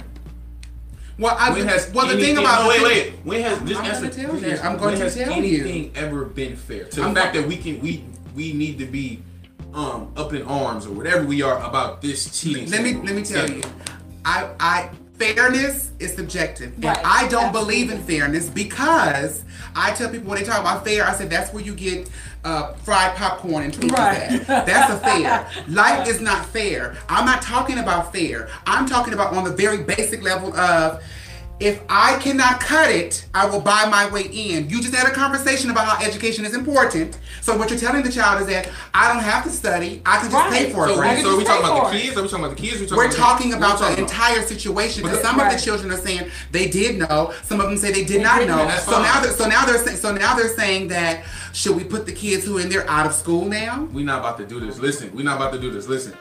Well, I, When has well, the thing about no, wait, wait. When has this I'm answer? gonna tell you. I'm going when to has tell you. anything ever been fair? To I'm the fact go- that we can we we need to be um up in arms or whatever we are about this cheating. let me let me tell you, I I fairness is subjective, and I don't absolutely. believe in fairness because I tell people when they talk about fair, I said that's where you get uh, fried popcorn and Twinkies Right. at. That's a fair. Life is not fair. I'm not talking about fair. I'm talking about on the very basic level of. If I cannot cut it, I will buy my way in. You just had a conversation about how education is important. So what you're telling the child is that I don't have to study. I can just pay Right. for it. So, right? we, so are we talking about the it. kids? Are we talking about the kids? Or we We're talking what about the about? entire situation because Because- some of the children are saying they did know. Some of them say they did not didn't know. know. So now, they're, so now they're saying, so now they're saying that should we put the kids who are in there out of school now? We're not about to do this. Listen, we're not about to do this. Listen.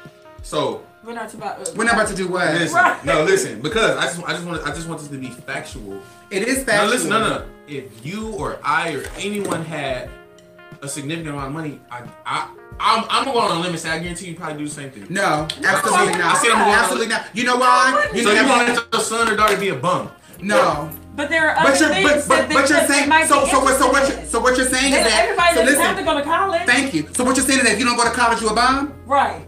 So We're not about. uh, We're not about to do what? listen. Right. No, listen. Because I just I just want I just want this to be factual. It is No, factual. listen, no, no. If you or I or anyone had a significant amount of money, I, I, I'm, I'm going on a limit. and Say I guarantee you probably do the same thing. No, absolutely I not. said I'm going- absolutely not. You know why? You So know you want to let your son or daughter to be a bum? No. But there are other But you're, things but, but, that, but you're they saying might so be so what so what you in. so what you're saying is that everybody so doesn't listen. have to go to college. Thank you. So what you're saying is that if you don't go to college, you a bum? Right.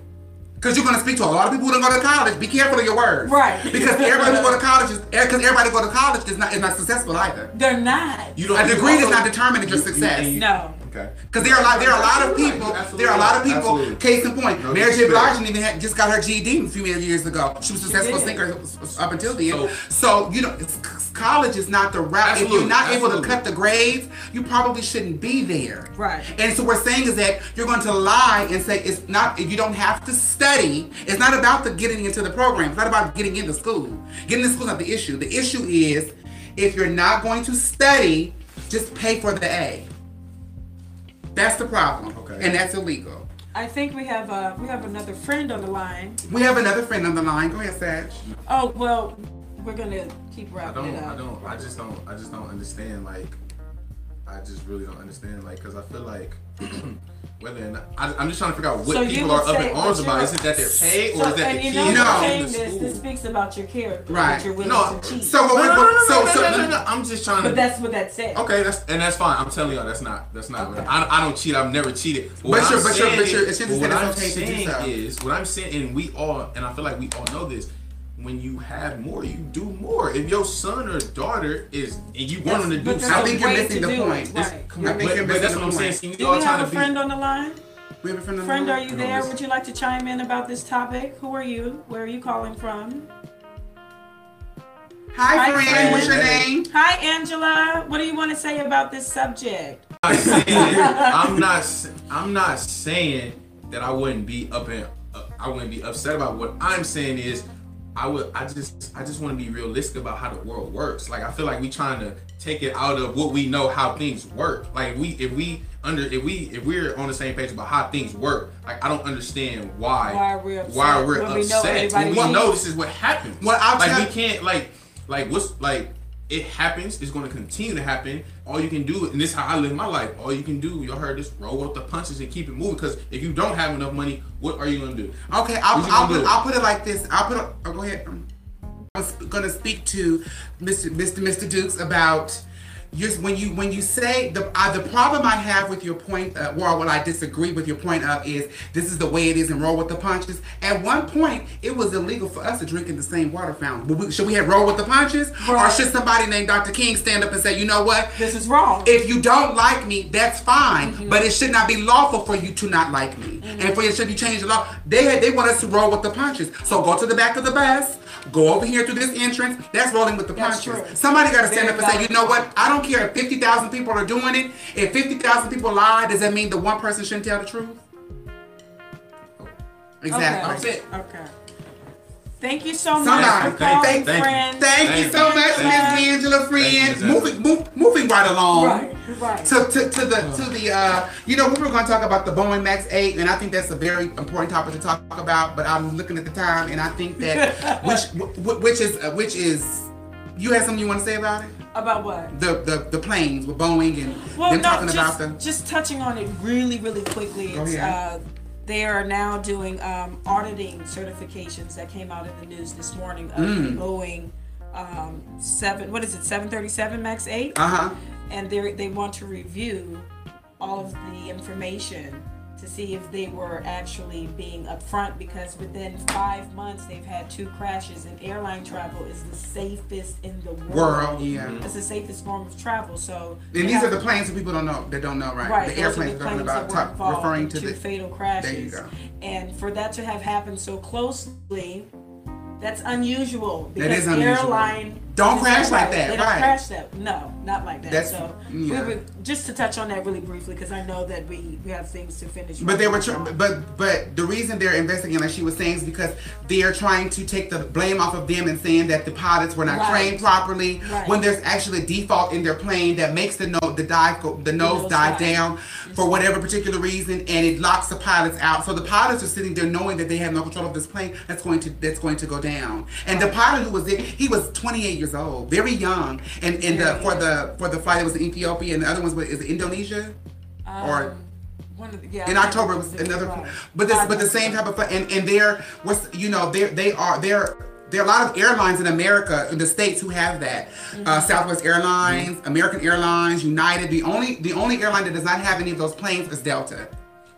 Because you're going to speak to a lot of people who don't go to college. Be careful of your words. Right. Because everybody who go to college is eh, because everybody go to college is not is not successful either. They're not. You A degree does not determine your you- you- success. you- No. Okay. Because there are a lot, there are a lot of people. Absolutely. There are a lot of people. Absolutely. Case in point, No Mary J. disrespect. Blige even had, just got her GED a few years ago. She was a successful singer up until then. So- So, you know, it's, college is not the route. If you're not able to cut the grades, you probably shouldn't be there. Right. And so we're saying is that you're going to lie and say it's not. You don't have to study. It's not about the getting into the program. It's not about getting into school. Getting into school is not the issue. The issue is if you're not going to study, just pay for the A. That's the problem. Okay. And that's illegal. I think we have uh we have another friend on the line. We have another friend on the line. Go ahead, Sag. Oh well, we're gonna keep I wrapping don't. I don't. I just don't. I just don't understand. Like, I just really don't understand. Like, because I feel like whether or not I, I'm just trying to figure out what So people would are up in arms about. Is it that they're paid or So- is that the you kids know, No. you're saying this. This speaks about your character. Right. That you're willing No, to cheat. So what No, we're no, no, no, so no, so no, no, no, I'm just trying to. but that's what that said. Okay, that's and that's fine. I'm telling y'all, that's not that's not. Okay. I, I don't cheat. I've never cheated. But What you're- I'm but you're- but you're- it's just what I'm it's okay to do saying is what I'm saying, and we all, and I feel like we all know this. When you have more, you do more. If your son or daughter is, and you want them to do But there's I a something, think you're missing the point. it, This- Right. I think but, you're but that's missing what I'm the saying. point. Do all we have a to be. friend on the line? We have a friend on the Friend, are you there? Would you like to chime in about this topic? Who are you? Where are you calling from? Hi, Hi, friend. friend. What's your name? Hi, Angela. What do you want to say about this subject? I'm not I'm not. s- I'm not saying that I wouldn't be up and uh, I wouldn't be upset about. What I'm saying is, I would. I just. I just want to be realistic about how the world works. Like I feel like we trying to take it out of what we know how things work. Like we if we under if we if we're on the same page about how things work, like I don't understand why Why we're upset why we're when we know upset when we know this is what happens. Well, I'll like tell- we can't like like what's like it happens. It's going to continue to happen. All you can do, and this is how I live my life. All you can do, y'all heard this, roll up the punches and keep it moving. Because if you don't have enough money, what are you going to do? Okay, I'll, I'll, put? I'll put it like this. I'll put it. Oh, go ahead. Um, I was gonna speak to Mr. Mr. Mr. Dukes about just when you when you say the uh, the problem I have with your point, uh, or what I disagree with your point of is this is the way it is and roll with the punches. At one point, it was illegal for us to drink in the same water fountain. We- Should we have roll with the punches, or should somebody named Dr. King stand up and say, you know what? This is wrong. If you don't like me, that's fine. Mm-hmm. But it should not be lawful for you to not like me. And for it should be changed the law. They they want us to roll with the punches. So go to the back of the bus. Go over here through this entrance. That's rolling with the That's punches. true. Somebody got to stand up and say, you know what? I don't care if fifty thousand people are doing it. If fifty thousand people lie, does that mean the one person shouldn't tell the truth? Exactly. Okay. Okay. Thank you so much Somebody. for calling, Thank- thank you. friends. Thank, you so much, Miss Thank Angela, friend. You, Moving, move, moving right along. Right, right. to, to, to the to the uh you know we were going to talk about the Boeing Max 8 and I think that's a very important topic to talk about but I'm looking at the time and I think that which wh- which is uh, which is you have something you want to say about it About what? the the, the planes with Boeing and Well, them no, talking just, about the just touching on it really, really quickly. Go It's, ahead. uh, they are now doing um, auditing certifications that came out in the news this morning of Mm. Boeing um, seven. What is it? Seven thirty seven Max eight. uh-huh and they they want to review all of the information to see if they were actually being upfront because within five months they've had two crashes and airline travel is the safest in the world. World, yeah. It's the safest form of travel. So and these are the planes that people don't know that don't know right, Right, the airplanes the planes about that were involved referring to the fatal crashes. There you go. And for that to have happened so closely, that's unusual That because is unusual. airline Don't crash like that, They don't right. crash that. No, not like that. That's- so yeah. we would just to touch on that really briefly because I know that we we have things to finish. But they were, tr- but but the reason they're investigating, like she was saying, is because they are trying to take the blame off of them and saying that the pilots were not Right. trained properly. Right. When there's actually a default in their plane that makes the no, the dive go, the nose nose dive dive. down for whatever particular reason, and it locks the pilots out. So the pilots are sitting there knowing that they have no control of this plane that's going to that's going to go down. And the pilot who was there, he was 28 years old, very young, and and the, Very for the for the flight it was in Ethiopia, and the other ones was is it Indonesia or Um, one of the, yeah, in I October it was another, right. but this, but the same type of flight, and and there was, you know, there they are there. There are a lot of airlines in America, in the states, who have that. Mm-hmm. Uh, Southwest Airlines, American Airlines, United. The only the only airline that does not have any of those planes is Delta.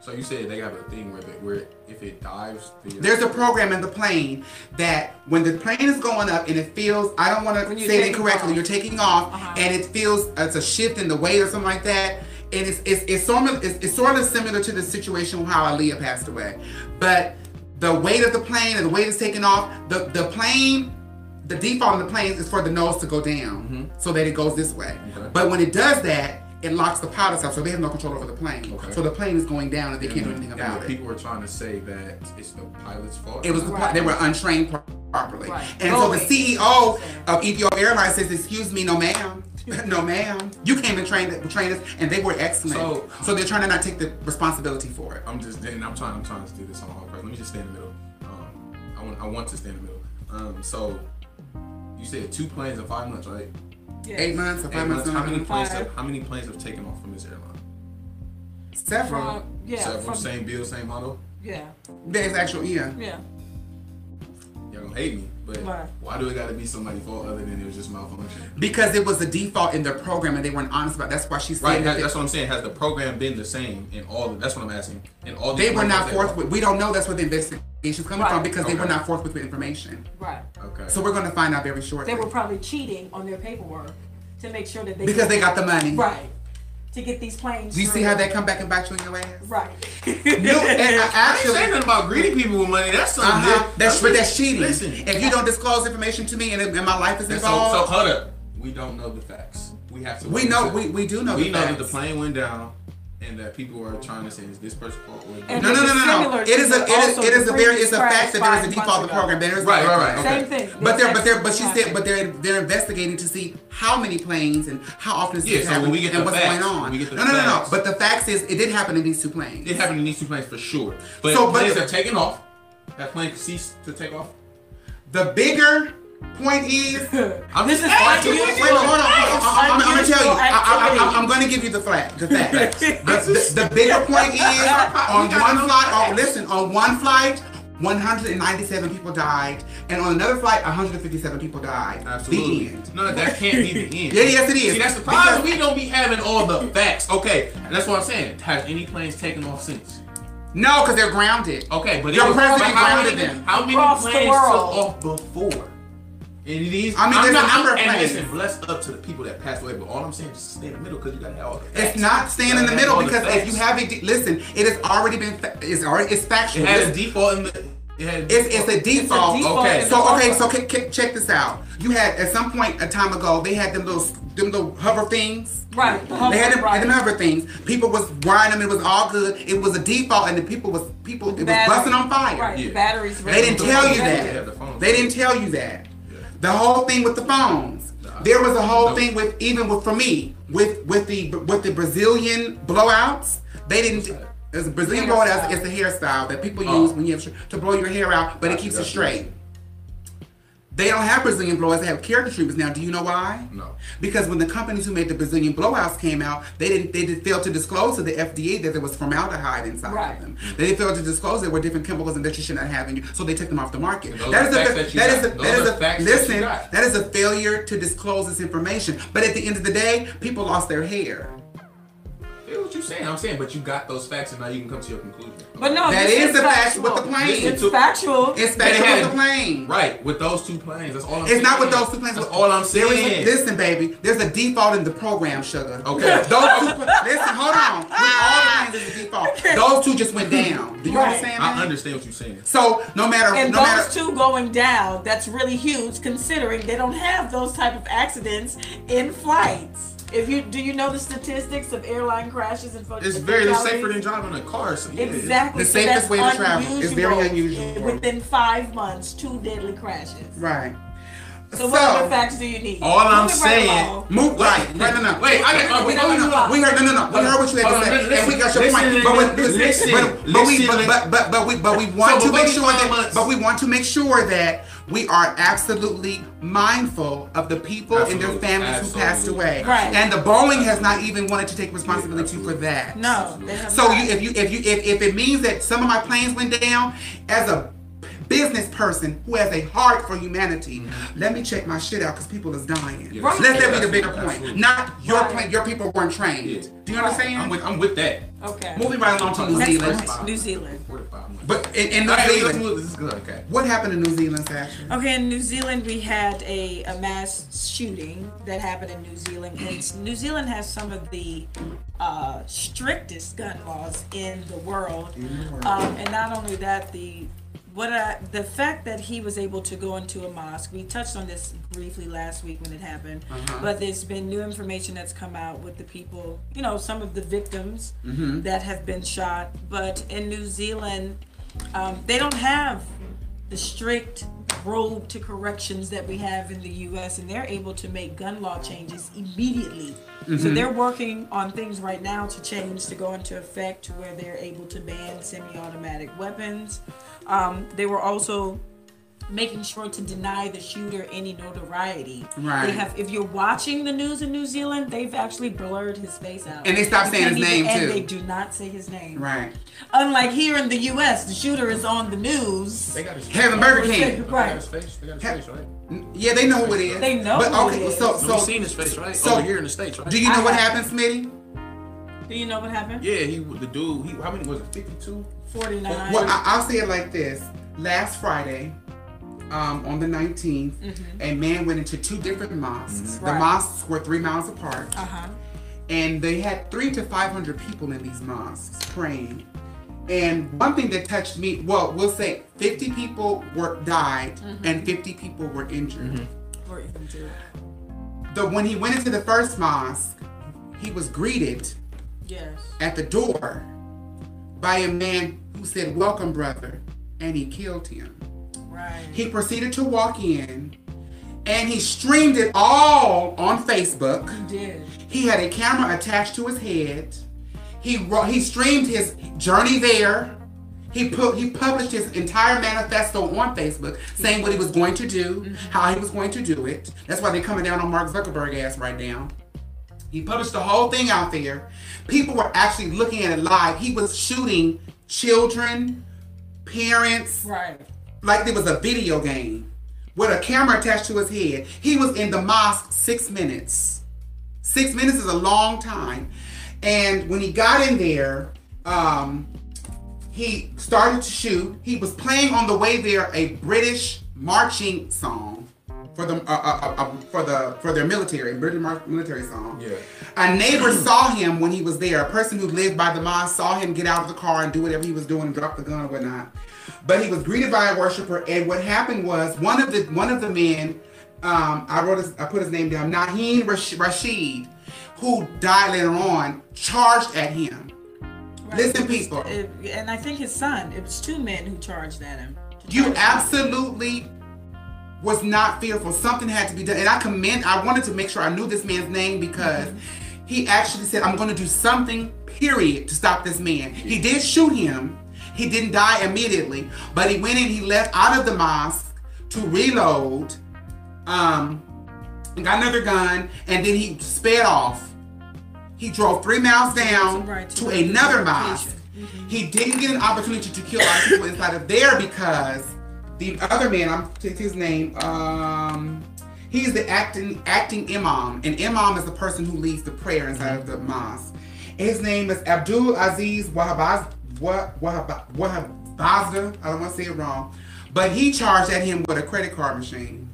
So you said they have a thing where, they, where if it dives, the, There's a program in the plane that when the plane is going up and it feels, I don't want to say it taking incorrectly, off. you're taking off Uh-huh. and it feels it's a shift in the weight or something like that. And it's, it's, it's, sort of, it's, it's sort of similar to the situation how Aaliyah passed away. But the weight of the plane and the weight is taken off, the, the plane, the default in the plane is for the nose to go down so that it goes this way. Mm-hmm. Okay. But when it does that, it locks the pilots out, so they have no control over the plane. Okay. So the plane is going down and they can't do anything and about the it. People were trying to say that it's the pilot's fault. It was the, Right. they were untrained properly. Right. And so the CEO of Ethiopia Airlines says, "Excuse me, no ma'am, no ma'am, you came and trained trained us, and they were excellent. So, So- they're trying to not take the responsibility for it. I'm just and I'm trying I'm trying to do this on all parts. Let me just stay in the middle. Um, I want I want to stay in the middle. Um, so you said two planes in five months, right? Yes. Eight months or Eight five months? How many planes? Have, how many planes have taken off from this airline? Several. From, yeah, Several, from, same bill, same model. yeah, That's actual yeah. yeah. Y'all gonna hate me, but Why? why do it gotta be somebody's fault other than it was just malfunction? Because it was the default in their program and they weren't honest about. it. That's why she said Right, that that, that's what I'm saying. Has the program been the same in all? Of, that's what I'm asking. In all they were not planes that- forthwith. We don't know that's where the investigation's coming Right. from because they were not forthwith with information. Right. Okay. So we're going to find out very shortly. They were probably cheating on their paperwork to make sure that they because they got the money. right to get these planes. Do you see how they come back and bite you in your ass? Right. No, and I I ain't actually, saying nothing about greedy people with money. That's something. Uh-huh. different. That's but that's cheating. Listen. If you don't disclose information to me and, and my life is So, so involved, hold up. We don't know the facts. We have to. we know until- we, we do know we the know that the plane went down. And that people are trying to say is this person fault or And No, no, no, no, no. It is a, it is it is a very, it's a fact that there is a default months of the ago. program. There is Right, right, right. Same thing. But they're, but they're, but she said, but they're, they're investigating to see how many planes and how often this Yeah, is so when happening we get and the what's facts, going on. we get the no, no, no, no. But the facts is, it did happen in these two planes. It happened in these two planes for sure. But So, but- planes have taken off. That plane ceased to take off. The bigger point is, I'm This just is asking you. Wait, hold on. I, am gonna tell you. I, I, I, I'm gonna give you the fact. The fact. the, the, the bigger point is on one flight. Oh, listen. On one flight, 197 people died, and on another flight, 157 people died. The Absolutely. end. No, that can't be the end. Yeah, yes, it is. See, that's the Because- problem. We don't be having all the facts. Okay, that's what I'm saying. Has any planes taken off since? No, because they're grounded. Okay, but Your it was, president how grounded many, them. How many Across the planes took world. off before? And these, I mean, I'm there's a not, number of and planes. listen, bless up to the people that passed away. But all I'm saying is just stay in the middle because you gotta have all the facts. It's not staying in the middle have all the because if you have a de- listen, it has already been fa- it's already it's factual. it had a default in the. It had a It's, it's a default. default Okay. So okay, so c- c- check this out. You had at some point a time ago they had them little them little hover things. Right. the They had them, right. them hover things. People was riding them. It was all good. It was a default, and the people was people it was busting on fire. Right. Yeah. The batteries. They didn't tell you that. have the phones. They didn't tell you that. Yeah. The whole thing with the phones. Nah. There was a whole Nope. thing with even with for me with with the with the Brazilian blowouts. They didn't. What's? There's a Brazilian Hairstyle. blowout. It's a hairstyle that people Oh. use when you have to blow your hair out, but it Gotcha, keeps it straight. They don't have Brazilian blowouts. They have keratin treatments now. Do you know why? No. Because when the companies who made the Brazilian blowouts came out, they didn't they did fail to disclose to the FDA that there was formaldehyde inside Right. of them. They failed to disclose there were different chemicals and that you should not have in you, so they took them off the market. Those That are is a facts that you that got. is a that is a facts that listen. That is a failure to disclose this information. But at the end of the day, people lost their hair. I feel what you're saying. I'm saying, but you got those facts, and now you can come to your conclusion. But no, That this is the fact with the plane. It's Listen to- factual. It's They factual had- with the plane. Right, with those two planes. That's all I'm saying. It's not with those two planes. That's all I'm There is a- saying. listen, baby. There's a default in the program, sugar. Okay. Those two. listen, hold on. With all the planes, there's a default. Those two just went down. Do you Right. understand? I understand what you're saying. So no matter, and no those matter. two going down, that's really huge considering they don't have those type of accidents in flights. If you do you know the statistics of airline crashes and fatalities? It's and very fatalities? safer than driving a car. So yeah, Exactly. The safest that's way to travel. is very unusual. unusual. Within five months, two deadly crashes. Right. So, what other facts do you need? All I'm Moving right saying- along. Move right. Right. No. No. Wait, I got- we, no, no, no. we heard. No. No. No. We heard what you had to say, and we got your point. But, we- listen, listen, listen, but, we, but, but, but we, but we want So, to make sure that, months. but we want to make sure that we are absolutely mindful of the people and their Absolutely, families who passed away. Right. And the Boeing has not even wanted to take responsibility absolutely. for that. No, they have So not. you, if you if you if, if it means that some of my planes went down, as a business person who has a heart for humanity, let me check my shit out because people is dying. Yeah, Right. Let that be the bigger point. absolutely. Not your Right. plane, your people weren't trained. Yeah. Do you Right. understand? I'm with, I'm with that. okay. Moving right along to New Next Zealand. point. New Zealand. But in, in New All right, let's Zealand. This is good. Okay. what happened in New Zealand, Sacha? Okay, in New Zealand, we had a, a mass shooting that happened in New Zealand. And New Zealand has some of the uh, strictest gun laws in the world. Um, and not only that, the what I, the fact that he was able to go into a mosque. We touched on this briefly last week when it happened, Uh-huh. but there's been new information that's come out with the people. You know, some of the victims Mm-hmm. that have been shot. But in New Zealand, um, they don't have the strict road to corrections that we have in the US and they're able to make gun law changes immediately. So they're working on things right now to change to go into effect to where they're able to ban semi-automatic weapons. Um, they were also making sure to deny the shooter any notoriety. Right. They have if you're watching the news in New Zealand, they've actually blurred his face out. And they stopped You saying can't his even- name, and they do not say his name. Right. Unlike here in the US, the shooter is on the news. They got his Having Burger King. They got his face. They got his face, right? Yeah, they know who it is. They know But who okay, it is. so So, so we seen his face, right? so- Over here in the States, right? do you know I what happened, Smitty? Do you know what happened? Yeah, he the dude. He how many was it? 52. 49. Well, I, I'll say it like this. Last Friday, um, on the 19th, a man went into two different mosques. The Right. mosques were three miles apart, uh-huh. and they had three to 500 people in these mosques praying. And one thing that touched me, well, we'll say 50 people were died and 50 people were injured. Or even two. The when he went into the first mosque, he was greeted Yes. at the door by a man who said, Welcome, brother, and he killed him. Right. He proceeded to walk in and he streamed it all on Facebook. He did. He had a camera attached to his head. He wrote, he streamed his journey there. He put he published his entire manifesto on Facebook, saying what he was going to do, mm-hmm. how he was going to do it. That's why they're coming down on Mark Zuckerberg ass right now. He published the whole thing out there. People were actually looking at it live. He was shooting children, parents, Right. like there was a video game with a camera attached to his head. He was in the mosque six minutes. Six minutes is a long time. And when he got in there, um, he started to shoot. He was playing on the way there a British marching song for the uh, uh, uh, uh, for the for their military, British mar- military song. Yeah. A neighbor saw him when he was there. A person who lived by the mosque saw him get out of the car and do whatever he was doing and drop the gun or whatnot. But he was greeted by a worshiper, and what happened was one of the one of the men, um, I wrote his, I put his name down, Naeem Rashid, who died later on, charged at him. Right. Listen, people. it- and I think his son. It was two men who charged at him. You absolutely was not fearful. Something had to be done. And I commend, I wanted to make sure I knew this man's name because he actually said, I'm going to do something, period, to stop this man. He did shoot him. He didn't die immediately, but he went in, he left out of the mosque to reload, um, and got another gun, and then he sped off. He drove three miles down Right, to to another mosque. He didn't get an opportunity to kill of people inside of there because the other man, I'm take his name, um, he's the acting acting imam, and imam is the person who leads the prayer inside of the mosque. His name is Abdul Aziz Wahabaz Wah- Wahab- Wahabazda. I don't want to say it wrong, but he charged at him with a credit card machine.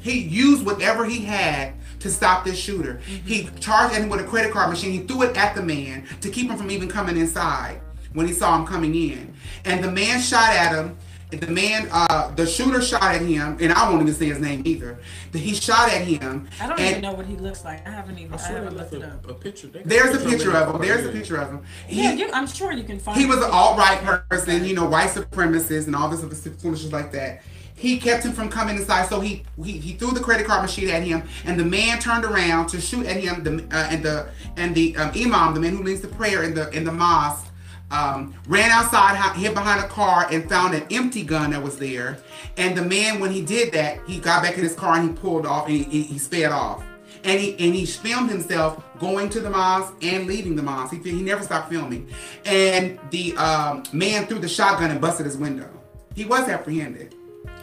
He used whatever he had to stop this shooter. He charged at him with a credit card machine. He threw it at the man to keep him from even coming inside when he saw him coming in. And the man shot at him. The man, uh, the shooter shot at him, and I won't even say his name either. The- He shot at him. I don't and even know what he looks like. I haven't even. I, I haven't looked left it up. a, a picture. There's a picture of him. There's a picture of him. He- Yeah, you, I'm sure you can find. he was an alt-right person, you know, white supremacist and all this other foolishness like that. He kept him from coming inside, so he, he he threw the credit card machine at him, and the man turned around to shoot at him. The uh, and the and the um, imam, the man who leads the prayer in the in the mosque, um, ran outside, hid behind a car, and found an empty gun that was there. And the man, when he did that, he got back in his car and he pulled off and he, he, he sped off. And he and he filmed himself going to the mosque and leaving the mosque. He, he never stopped filming. And the um, man threw the shotgun and busted his window. He was apprehended.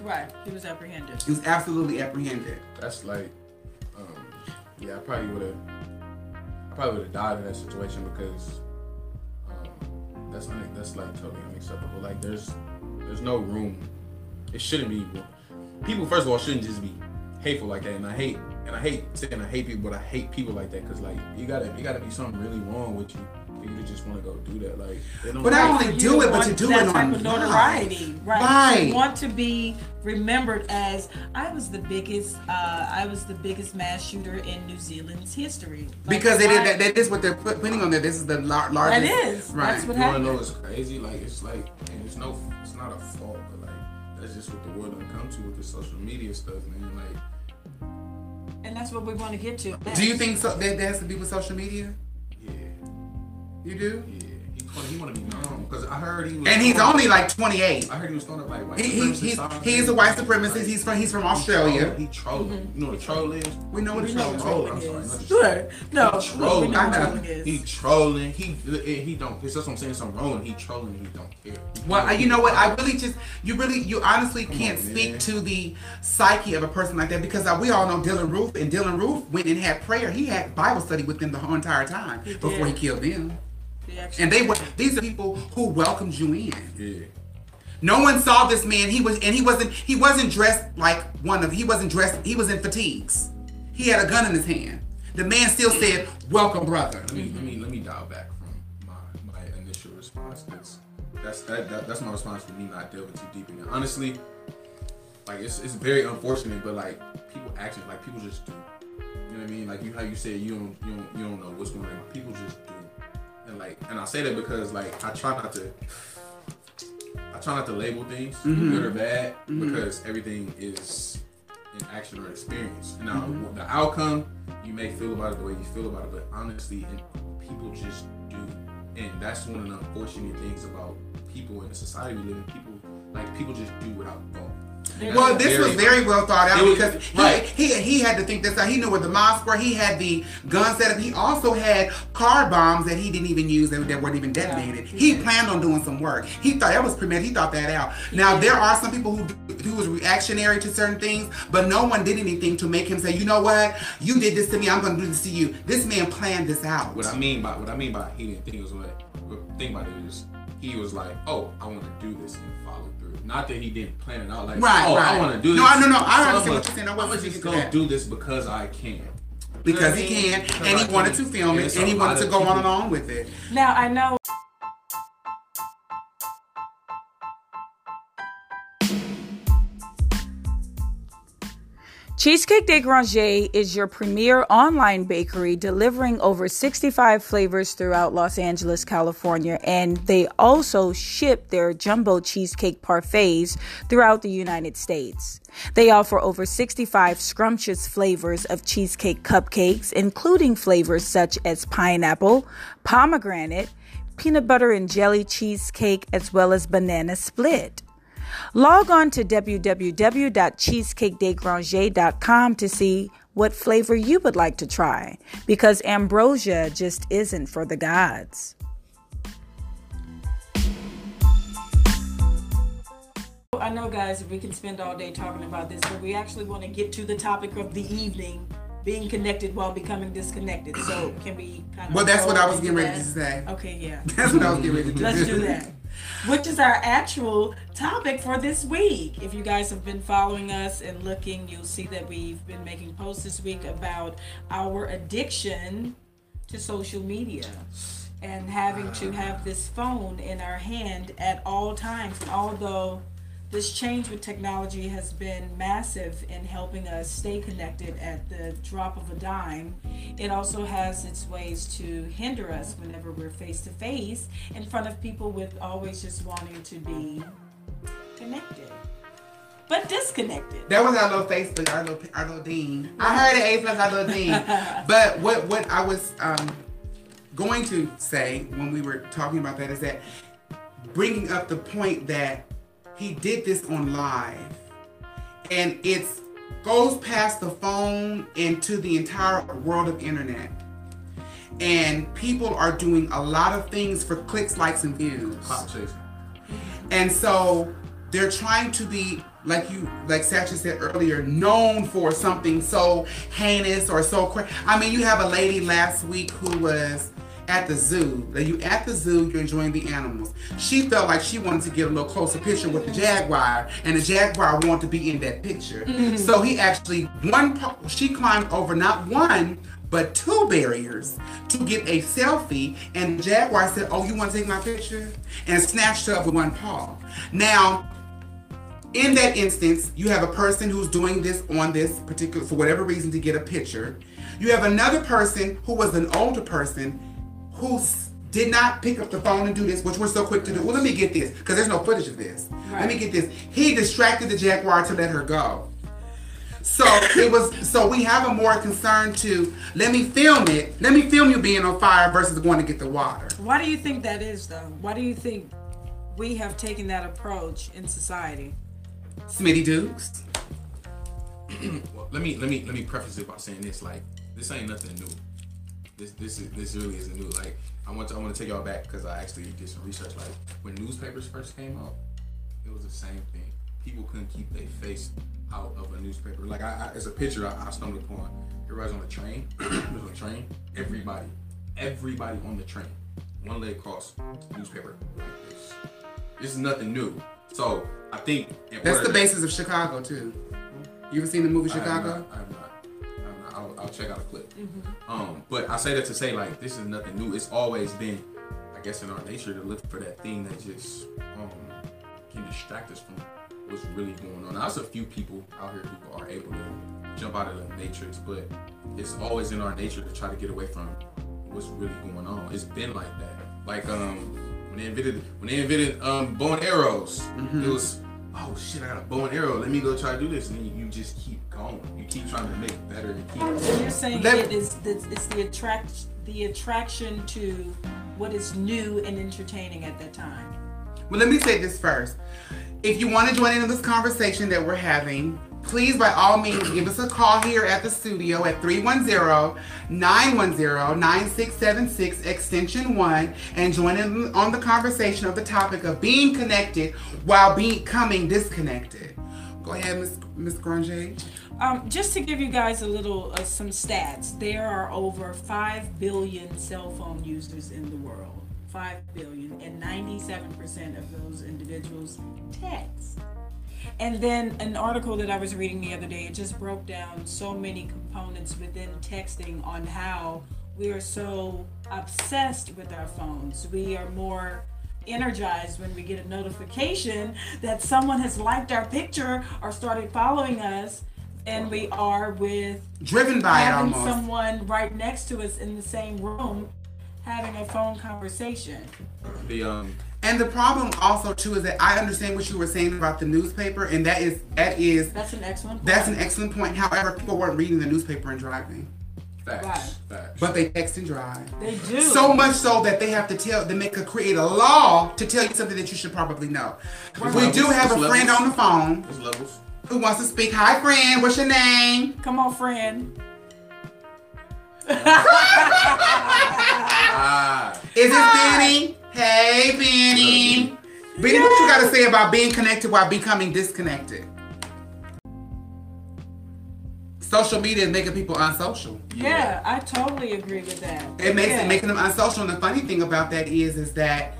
Right. He was apprehended. He was absolutely apprehended. That's like, um, yeah, I probably would have, I probably would have died in that situation because that's un- that's like totally unacceptable. Like, there's there's no room. It shouldn't be. People, first of all, shouldn't just be hateful like that. And I hate, and I hate saying I hate people, but I hate people like that because like you gotta, you gotta be something really wrong with you for you just want to go do that. Like, they don't But not only do don't it, but want to do that it type on of notoriety, right? Right. You want to be remembered as I was the biggest. Uh, I was the biggest mass shooter in New Zealand's history. Like, Because it is, why- that, that is what they're putting on there. This is the lar- largest. That is. Right. That's what You wanna know what's crazy? Like it's like and it's no, it's not a fault, but like that's just what the world done come to with the social media stuff, man. Like, and that's what we want to get to. Do you think so, that, that has to be with social media? Yeah, You do? yeah. He, wanna- he want to be known because I heard he was. And he's throwing- only like 28. I heard he was throwing up like white He, he, supremacist he's, signs a white supremacist. Like, He's from he's from Australia. troll- He trolling. You know what a troll is? We know what We a know troll what is. troll. I'm sorry, is. not No, He we trolling. know what I know. trolling is. He trolling. He he don't. That's what I'm saying. Something wrong. He trolling. He don't care. Well, I- you know what? I really just, you really, you honestly can't on, speak man. to the psyche of a person like that because uh, we all know Dylann Roof, and Dylann Roof went and had prayer. He had Bible study with them the whole entire time He before he killed them. And they were, these are people who welcomed you in. Yeah. No one saw this man. He was, and he wasn't, he wasn't dressed like one of, he wasn't dressed, he was in fatigues. He had a gun in his hand. The man still said, "Welcome, brother." Let me let me let me dial back from my my initial response because that's that, that that's my response for me not delving too deep in it. Honestly, like it's it's very unfortunate, but like people action like people just do. You know what know what I mean? Like you, how you said you don't, you don't, you don't know what's going on. People just do, and like, and I say that because like I try not to, I try not to label things mm-hmm. good or bad mm-hmm. because everything is an action or experience. And now mm-hmm. the outcome, you may feel about it the way you feel about it, but honestly, and people just do, and that's one of the unfortunate things about people in the society we live in. People like people just do without thought. Well, this was very well thought out was- because he, right. he he had to think this out. He knew where the mosques were. He had the guns set up. He also had car bombs that he didn't even use that, that weren't even detonated. He planned on doing some work. He thought that was premeditated. He thought that out. Now there are some people who who was reactionary to certain things, but no one did anything to make him say, you know what, you did this to me. I'm going to do this to you. This man planned this out. What I mean by what I mean by he didn't think it was what thing about it is he was like, oh, I want to do this and follow. Not that he didn't plan it out like, Right, oh, right. I want to do No, this. I- no, no, I So understand I'ma- what you're saying. I I'm wasn't gonna just go that. do this because I can. because You know he what I mean? can, Because and I he wanted can. to film it, it's and he wanted to go on and on with it. Now I know Cheesecake de Granger is your premier online bakery delivering over 65 flavors throughout Los Angeles, California, and they also ship their jumbo cheesecake parfaits throughout the United States. They offer over 65 scrumptious flavors of cheesecake cupcakes, including flavors such as pineapple, pomegranate, peanut butter and jelly cheesecake, as well as banana split. Log on to www.cheesecakedegranger.com to see what flavor you would like to try because ambrosia just isn't for the gods. I know guys we can spend all day talking about this, but we actually want to get to the topic of the evening, being connected while becoming disconnected. So can we kind of Well, that's what I was getting ready that? to say. Okay, yeah. That's what I was getting ready to do. Let's do that. Which is our actual topic for this week. If you guys have been following us and looking, you'll see that we've been making posts this week about our addiction to social media and having to have this phone in our hand at all times. Although this change with technology has been massive in helping us stay connected at the drop of a dime. It also has its ways to hinder us whenever we're face to face in front of people with always just wanting to be connected, but disconnected. That was our little Facebook, our little, our little dean. I heard it, A plus our little dean. but what, what I was um, going to say when we were talking about that is that bringing up the point that he did this on live, and it goes past the phone into the entire world of internet. And people are doing a lot of things for clicks, likes, and views. And so they're trying to be, like you, like Sacha said earlier, known for something so heinous or so crazy. I mean, you have a lady last week who was at the zoo. That you at the zoo, you're enjoying the animals. She felt like she wanted to get a little closer picture with the jaguar, and the jaguar wanted to be in that picture. Mm-hmm. So he actually one. She climbed over not one. But two barriers to get a selfie, and the jaguar said, "Oh, you want to take my picture?" and snatched her up with one paw. Now, in that instance, you have a person who's doing this on this particular, for whatever reason, to get a picture. You have another person who was an older person who did not pick up the phone and do this, which we're so quick to do. Well, let me get this, because there's no footage of this. Let me get this. He distracted the jaguar to let her go. So it was. So we have a more concern to let me film it. Let me film you being on fire versus going to get the water. Why do you think that is, though? Why do you think we have taken that approach in society? Smitty Dukes. Well, let me let me let me preface it by saying this: like, this ain't nothing new. This this is this really isn't new. Like, I want to I want to take y'all back because I actually did some research. Like, when newspapers first came out, it was the same thing. People couldn't keep their face out of a newspaper. Like, I, I as a picture, I, I stumbled upon. Everybody's on the train. Everybody's on the train. Everybody, everybody on the train, one leg crossed, newspaper like this. This is nothing new. So I think That's the basis of Chicago too. You ever seen the movie I have Chicago? not. I have not. I have not. I'll, check out a clip. Um, but I say that to say like this is nothing new. It's always been, I guess, in our nature to look for that thing that just um can distract us from what's really going on. Now, there's a few people out here who are able to jump out of the matrix, but it's always in our nature to try to get away from what's really going on. It's been like that. Like um when they invented when they invented um bow and arrows, Mm-hmm. it was oh shit, I got a bow and arrow. Let me go try to do this, and then you just keep going. You keep trying to make better and keep. So you're saying Let- it is it's the attract the attraction to what is new and entertaining at that time. Well, let me say this first. If you want to join in this conversation that we're having, please, by all means, give us a call here at the studio at 310-910-9676, extension 1, and join in on the conversation of the topic of being connected while becoming disconnected. Go ahead, Miss Miss Granger. Um, just to give you guys a little uh, some stats, there are over five billion cell phone users in the world. Five billion, and 97% of those individuals text. And then an article that I was reading the other day, it just broke down so many components within texting on how we are so obsessed with our phones. We are more energized when we get a notification that someone has liked our picture or started following us, and we are with Driven by it having almost. someone right next to us in the same room having a phone conversation. The um And the problem also too is that I understand what you were saying about the newspaper, and that is that is That's an excellent. that's an point. excellent point. However, people weren't reading the newspaper and driving. facts, Right. facts. But they text and drive. They do. So much so that they have to tell, they make a create a law to tell you something that you should probably know. We do have a Levels. friend on the phone There's levels. Who wants to speak. Hi, friend. What's your name? Come on, friend. Ah, Is it Benny? Hey, Benny. Benny, what you got to say about being connected while becoming disconnected? Social media is making people unsocial. Yeah, I totally agree with that. It makes Yeah. it making them unsocial. And the funny thing about that is, is that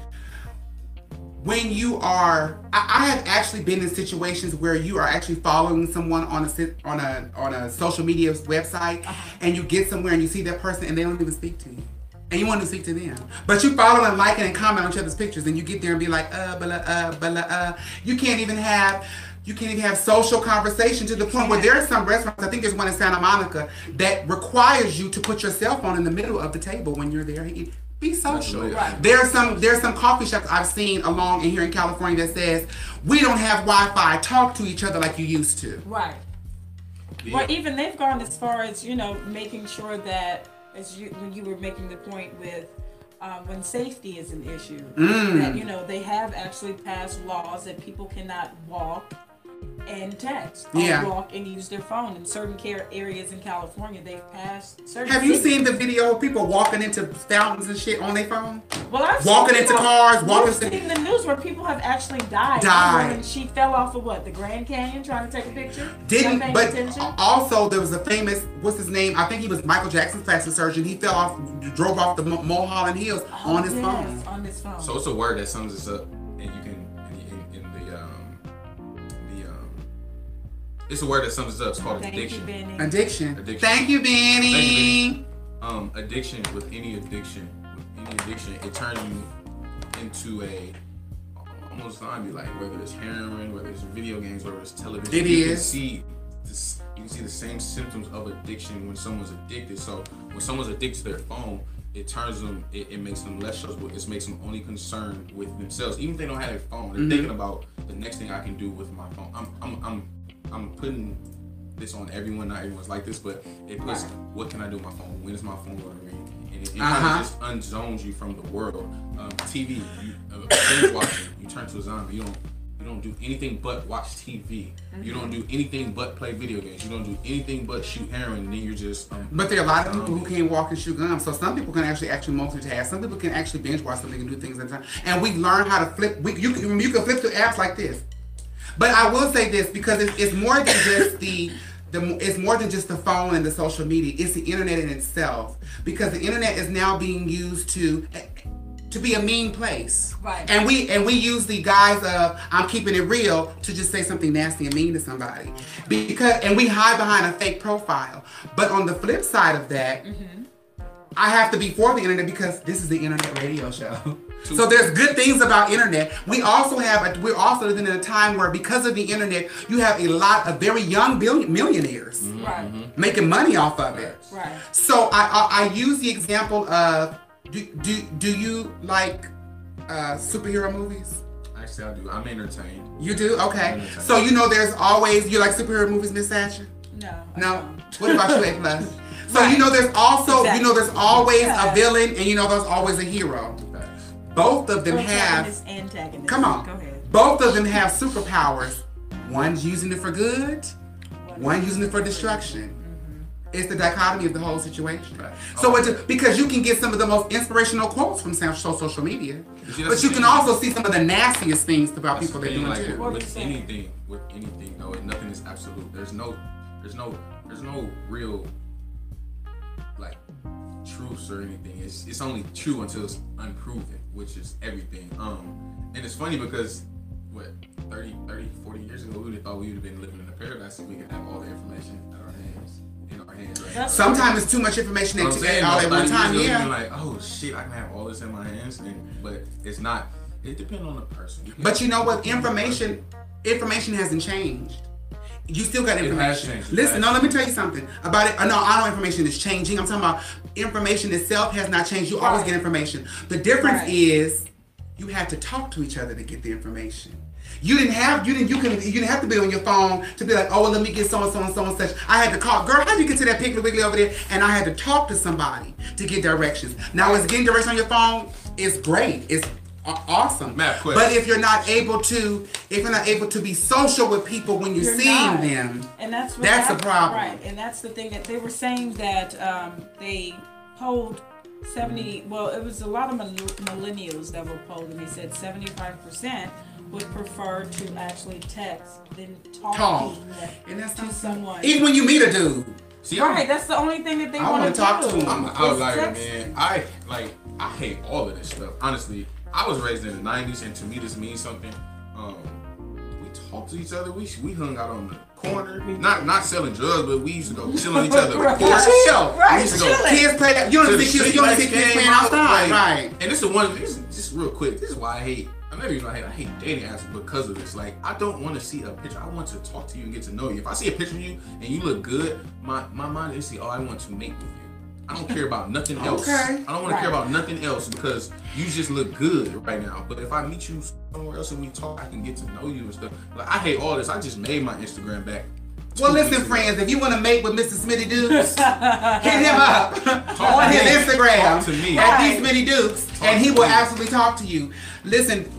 when you are, I, I have actually been in situations where you are actually following someone on a on a on a social media website, and you get somewhere and you see that person and they don't even speak to you. And you want to speak to them, but you follow and like and comment on each other's pictures, and you get there and be like, uh, blah, uh, blah, uh. You can't even have, you can't even have social conversation to the point where there are some restaurants. I think there's one in Santa Monica that requires you to put your cell phone in the middle of the table when you're there. Be social. Right. There are some there's some coffee shops I've seen along in here in California that says we don't have Wi-Fi. Talk to each other like you used to. Right. yeah. Well, even they've gone as far as you know, making sure that as you when you were making the point with. Um, when safety is an issue, Mm. that you know they have actually passed laws that people cannot walk and text or Yeah. walk and use their phone in certain care areas in California. They've passed certain. Have you cities- seen the video of people walking into fountains and shit on their phone? Well, I've Walking seen into people- cars, walking We've seen the news where people have actually died. Died. And she fell off of what? The Grand Canyon trying to take a picture? Didn't but attention? also there was a famous what's his name? I think he was Michael Jackson's plastic surgeon. He fell off, drove off the Mo- Mulholland Hills oh, on his Yes, phone. On his phone. So it's a word that sums us up, and you can it's a word that sums it up. It's called Thank addiction. you, Benny. Addiction. Addiction. Thank you, Benny. Thank you, Um, addiction with any addiction, with any addiction, it turns you into a almost zombie. Like whether it's heroin, whether it's video games, whether it's television. It you Can see this, you can see the same symptoms of addiction when someone's addicted. So when someone's addicted to their phone, it turns them. It, it makes them less sociable. It makes them only concerned with themselves. Even if they don't have their phone, they're Mhm. thinking about the next thing I can do with my phone. I'm I'm I'm I'm putting this on everyone. Not everyone's like this, but it puts what can I do with my phone? When is my phone going to ring? And it, it Uh-huh. kind of just unzones you from the world. Um, TV, you, uh, binge watching, you turn to a zombie. You don't you don't do anything but watch TV. You don't do anything but play video games. You don't do anything but shoot heroin. And then you're just um, But there are a lot of people who can't walk and shoot guns. So some people can actually actually multitask. Some people can actually binge watch something and do things at a time. And we learn how to flip. We, you can you can flip through apps like this. But I will say this because it's, it's more than just the. The, it's more than just the phone and the social media. It's the internet in itself because the internet is now being used to to be a mean place. Right. And we and we use the guise of I'm keeping it real to just say something nasty and mean to somebody. Because and we hide behind a fake profile. But on the flip side of that, mm-hmm. I have to be for the internet because this is the internet radio show. So there's good things about internet. We also have a, we're also living in a time where because of the internet, you have a lot of very young billion, millionaires Right. making money off of it. Right. So I, I I use the example of do do do you like uh, superhero movies? Actually, I do. I'm entertained. You do okay. So you know there's always you like superhero movies, Miss Thatcher. No. No. What about you, A plus? So you know there's also you know there's always Yeah. a villain and you know there's always a hero. Facts. Both of them have antagonist. come on. Go ahead. Both of them have superpowers. One's using it for good, one using it for destruction. Mm-hmm. It's the dichotomy of the whole situation. Right. So it, because you can get some of the most inspirational quotes from some- so- social media, see, but you can also see some of the nastiest things about That's people the they're doing like, too. What were you with anything, with anything, though, nothing is absolute. There's no, there's no, there's no real, like, truths or anything. It's it's only true until it's unproven, which is everything. Um, and it's funny because what 30, 30, 40 years ago, we would have thought we would have been living in a paradise if we could have all the information at our hands, in our hands. Right? Sometimes it's too much information You know to what I'm saying? all Though, at one time. ago, Yeah. like, oh shit, I can have all this in my hands, and but it's not. It depends on the person. You But you know what? Information, information hasn't changed. You still got information. changed. It Listen, has no, let me tell you something about it. Uh, No, I know information is changing. I'm talking about information itself has not changed. You always get information. The difference Right. is you had to talk to each other to get the information. You didn't have you didn't you can you didn't have to be on your phone to be like, oh well, let me get so and so and so and such. I had to call, girl, how would you get to that Piggly Wiggly over there? And I had to talk to somebody to get directions. Now, is getting directions on your phone is great. It's a- awesome. Matt, question. but if you're not able to, if you're not able to be social with people when you're, You're seeing not. them, And that's what That's the happened. problem. Right, and that's the thing that they were saying that um, they polled 70, well, it was a lot of millennials that were polled, and they said 75% would prefer to actually text than talking talk. And that's to someone. Even when you meet a dude, See, I'm- that's the only thing that they I want wanna talk do. to 'em. I'm an outlier, man. I like I hate all of this stuff. Honestly, I was raised in the '90s, and to me, this means something. Um, we talked to each other. We we hung out on the corner, not not selling drugs, but we used to go chill on each other. Right. chill. Right, We used to go chilling. Kids play that. You to don't the see kids. You don't lights see kids playing outside, like- right? And this is one. This is just real quick. This is why I hate. Another reason I hate. I hate dating apps because of this. Like, I don't want to see a picture. I want to talk to you and get to know you. If I see a picture of you and you look good, my my mind is see. Oh, I want to mate with you. I don't care about nothing else. Okay. I don't want to care about nothing else because you just look good right now. But if I meet you somewhere else and we talk, I can get to know you and stuff. Like I hate all this. I just made my Instagram back. Well, listen, friends, if you want to mate with Mr. Smitty Dukes, hit him up Talk on his me. Instagram Talk to me. at Right. these Smitty Dukes, Talk and he will me. absolutely talk to you. Listen,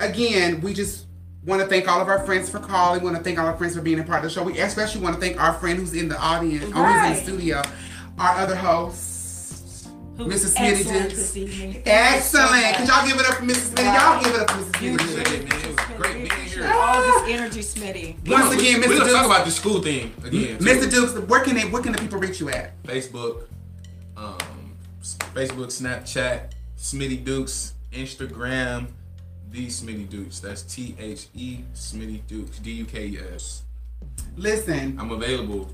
again, we just want to thank all of our friends for calling. We want to thank all our friends for being a part of the show. We especially want to thank our friend who's in the audience, or who's in the studio, our other hosts. Who's Mrs. Smitty excellent Dukes. this evening. Thank you so Excellent. much. Could y'all give it up for Mrs. Smitty? Right. Y'all give it up for Mrs. You Smitty. It, was great being here. All this energy, Smitty. Once We- again, we, Mr. We're gonna talk about the school thing again. too. Mr. Dukes, where can they, where can the people reach you at? Facebook, um, Facebook, Snapchat, Smitty Dukes, Instagram, the Smitty Dukes. That's T H E Smitty Dukes, D U K E S. Listen, I'm available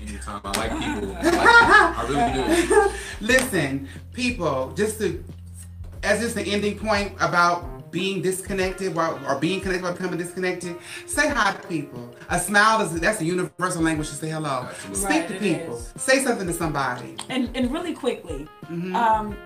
anytime. I like people. I, like people. I really do. listen, people, just to, as just the ending point about being disconnected while, or being connected while becoming disconnected, say hi to people. A smile is that's a universal language to say hello. Absolutely. Speak Right, to people. is. Say something to somebody. And and really quickly, Mm-hmm. um,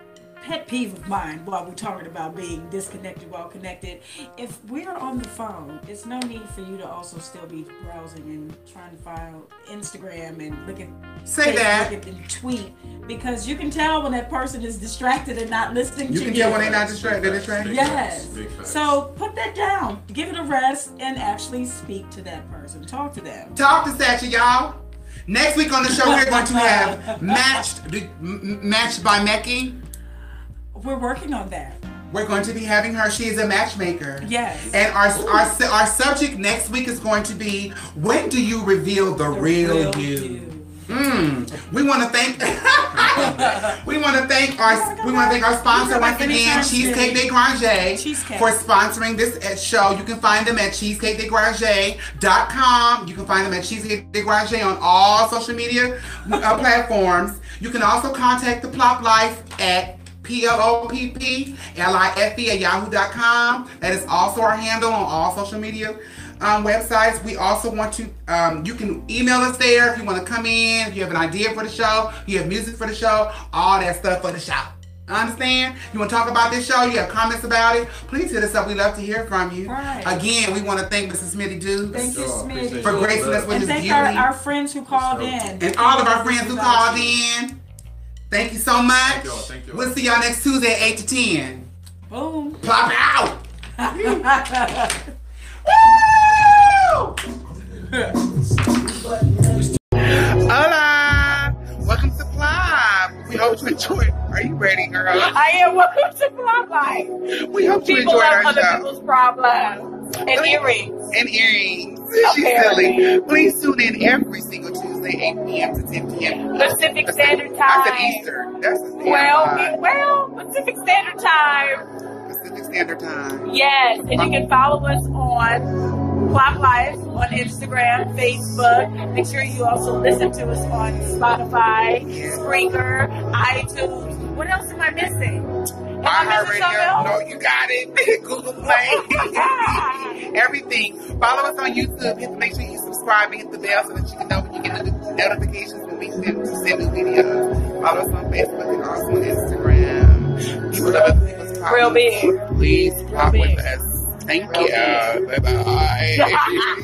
pet peeve of mine while we're talking about being disconnected while connected. If we're on the phone, it's no need for you to also still be browsing and trying to find Instagram and look at Say Facebook that. and, and tweet because you can tell when that person is distracted and not listening You to can you. tell when they're not distracted. They're distracted. Big Yes. big facts. So put that down. Give it a rest and actually speak to that person. Talk to them. Talk to Sacha, y'all. Next week on the show, we're going to have matched m- m- matched by Meki. We're working on that. We're going to be having her. She is a matchmaker. Yes. And our, our our subject next week is going to be when do you reveal the, real, you? Mm. We want to thank. we want to thank our. We want to thank our sponsor once again, Cheesecake de Granger, Cheesecake. for sponsoring this uh, show. You can find them at cheesecakedegranger.com. You can find them at Cheesecake de Granger on all social media uh, platforms. You can also contact the Plopplife at P-L-O-P-P-L-I-F-E at yahoo.com. That is also our handle on all social media um, websites. We also want to, um, you can email us there if you want to come in, if you have an idea for the show, you have music for the show, all that stuff for the show. Understand? You want to talk about this show? You have comments about it? Please hit us up. We love to hear from you. Right. Again, we want to thank Mrs. Smitty Dukes Thank you, Sure, Smitty. for gracing us with And his thank beauty. our, our friends who called in. and all of our friends who called in. Thank you so much. Thank y'all, thank y'all. We'll see y'all next Tuesday at 8 to 10. Boom. Plop out! Hola! Welcome to Plop. We hope you enjoyed. Are you ready, girl? I am welcome to Fly Life. We hope you People enjoyed love our other show. people's problems and earrings. And earrings. She's silly. Please tune in every single Tuesday, 8 p.m. to 10 p.m. Pacific Standard I said Time. Easter. That's Well, lie. well, Pacific Standard Time. Pacific Standard Time. Yes, and you can follow us on Plopplife on Instagram, Facebook. Make sure you also listen to us on Spotify, Spreaker, iTunes. What else am I missing? Am I missing No, you got it. Google Play. Everything. Follow us on YouTube. Hit, make sure you subscribe and hit the bell so that you can know when you get the notifications when we send, send new videos. Follow us on Facebook and also on Instagram. Other. Real big. Please pop big. with us. Thank you. Bye bye.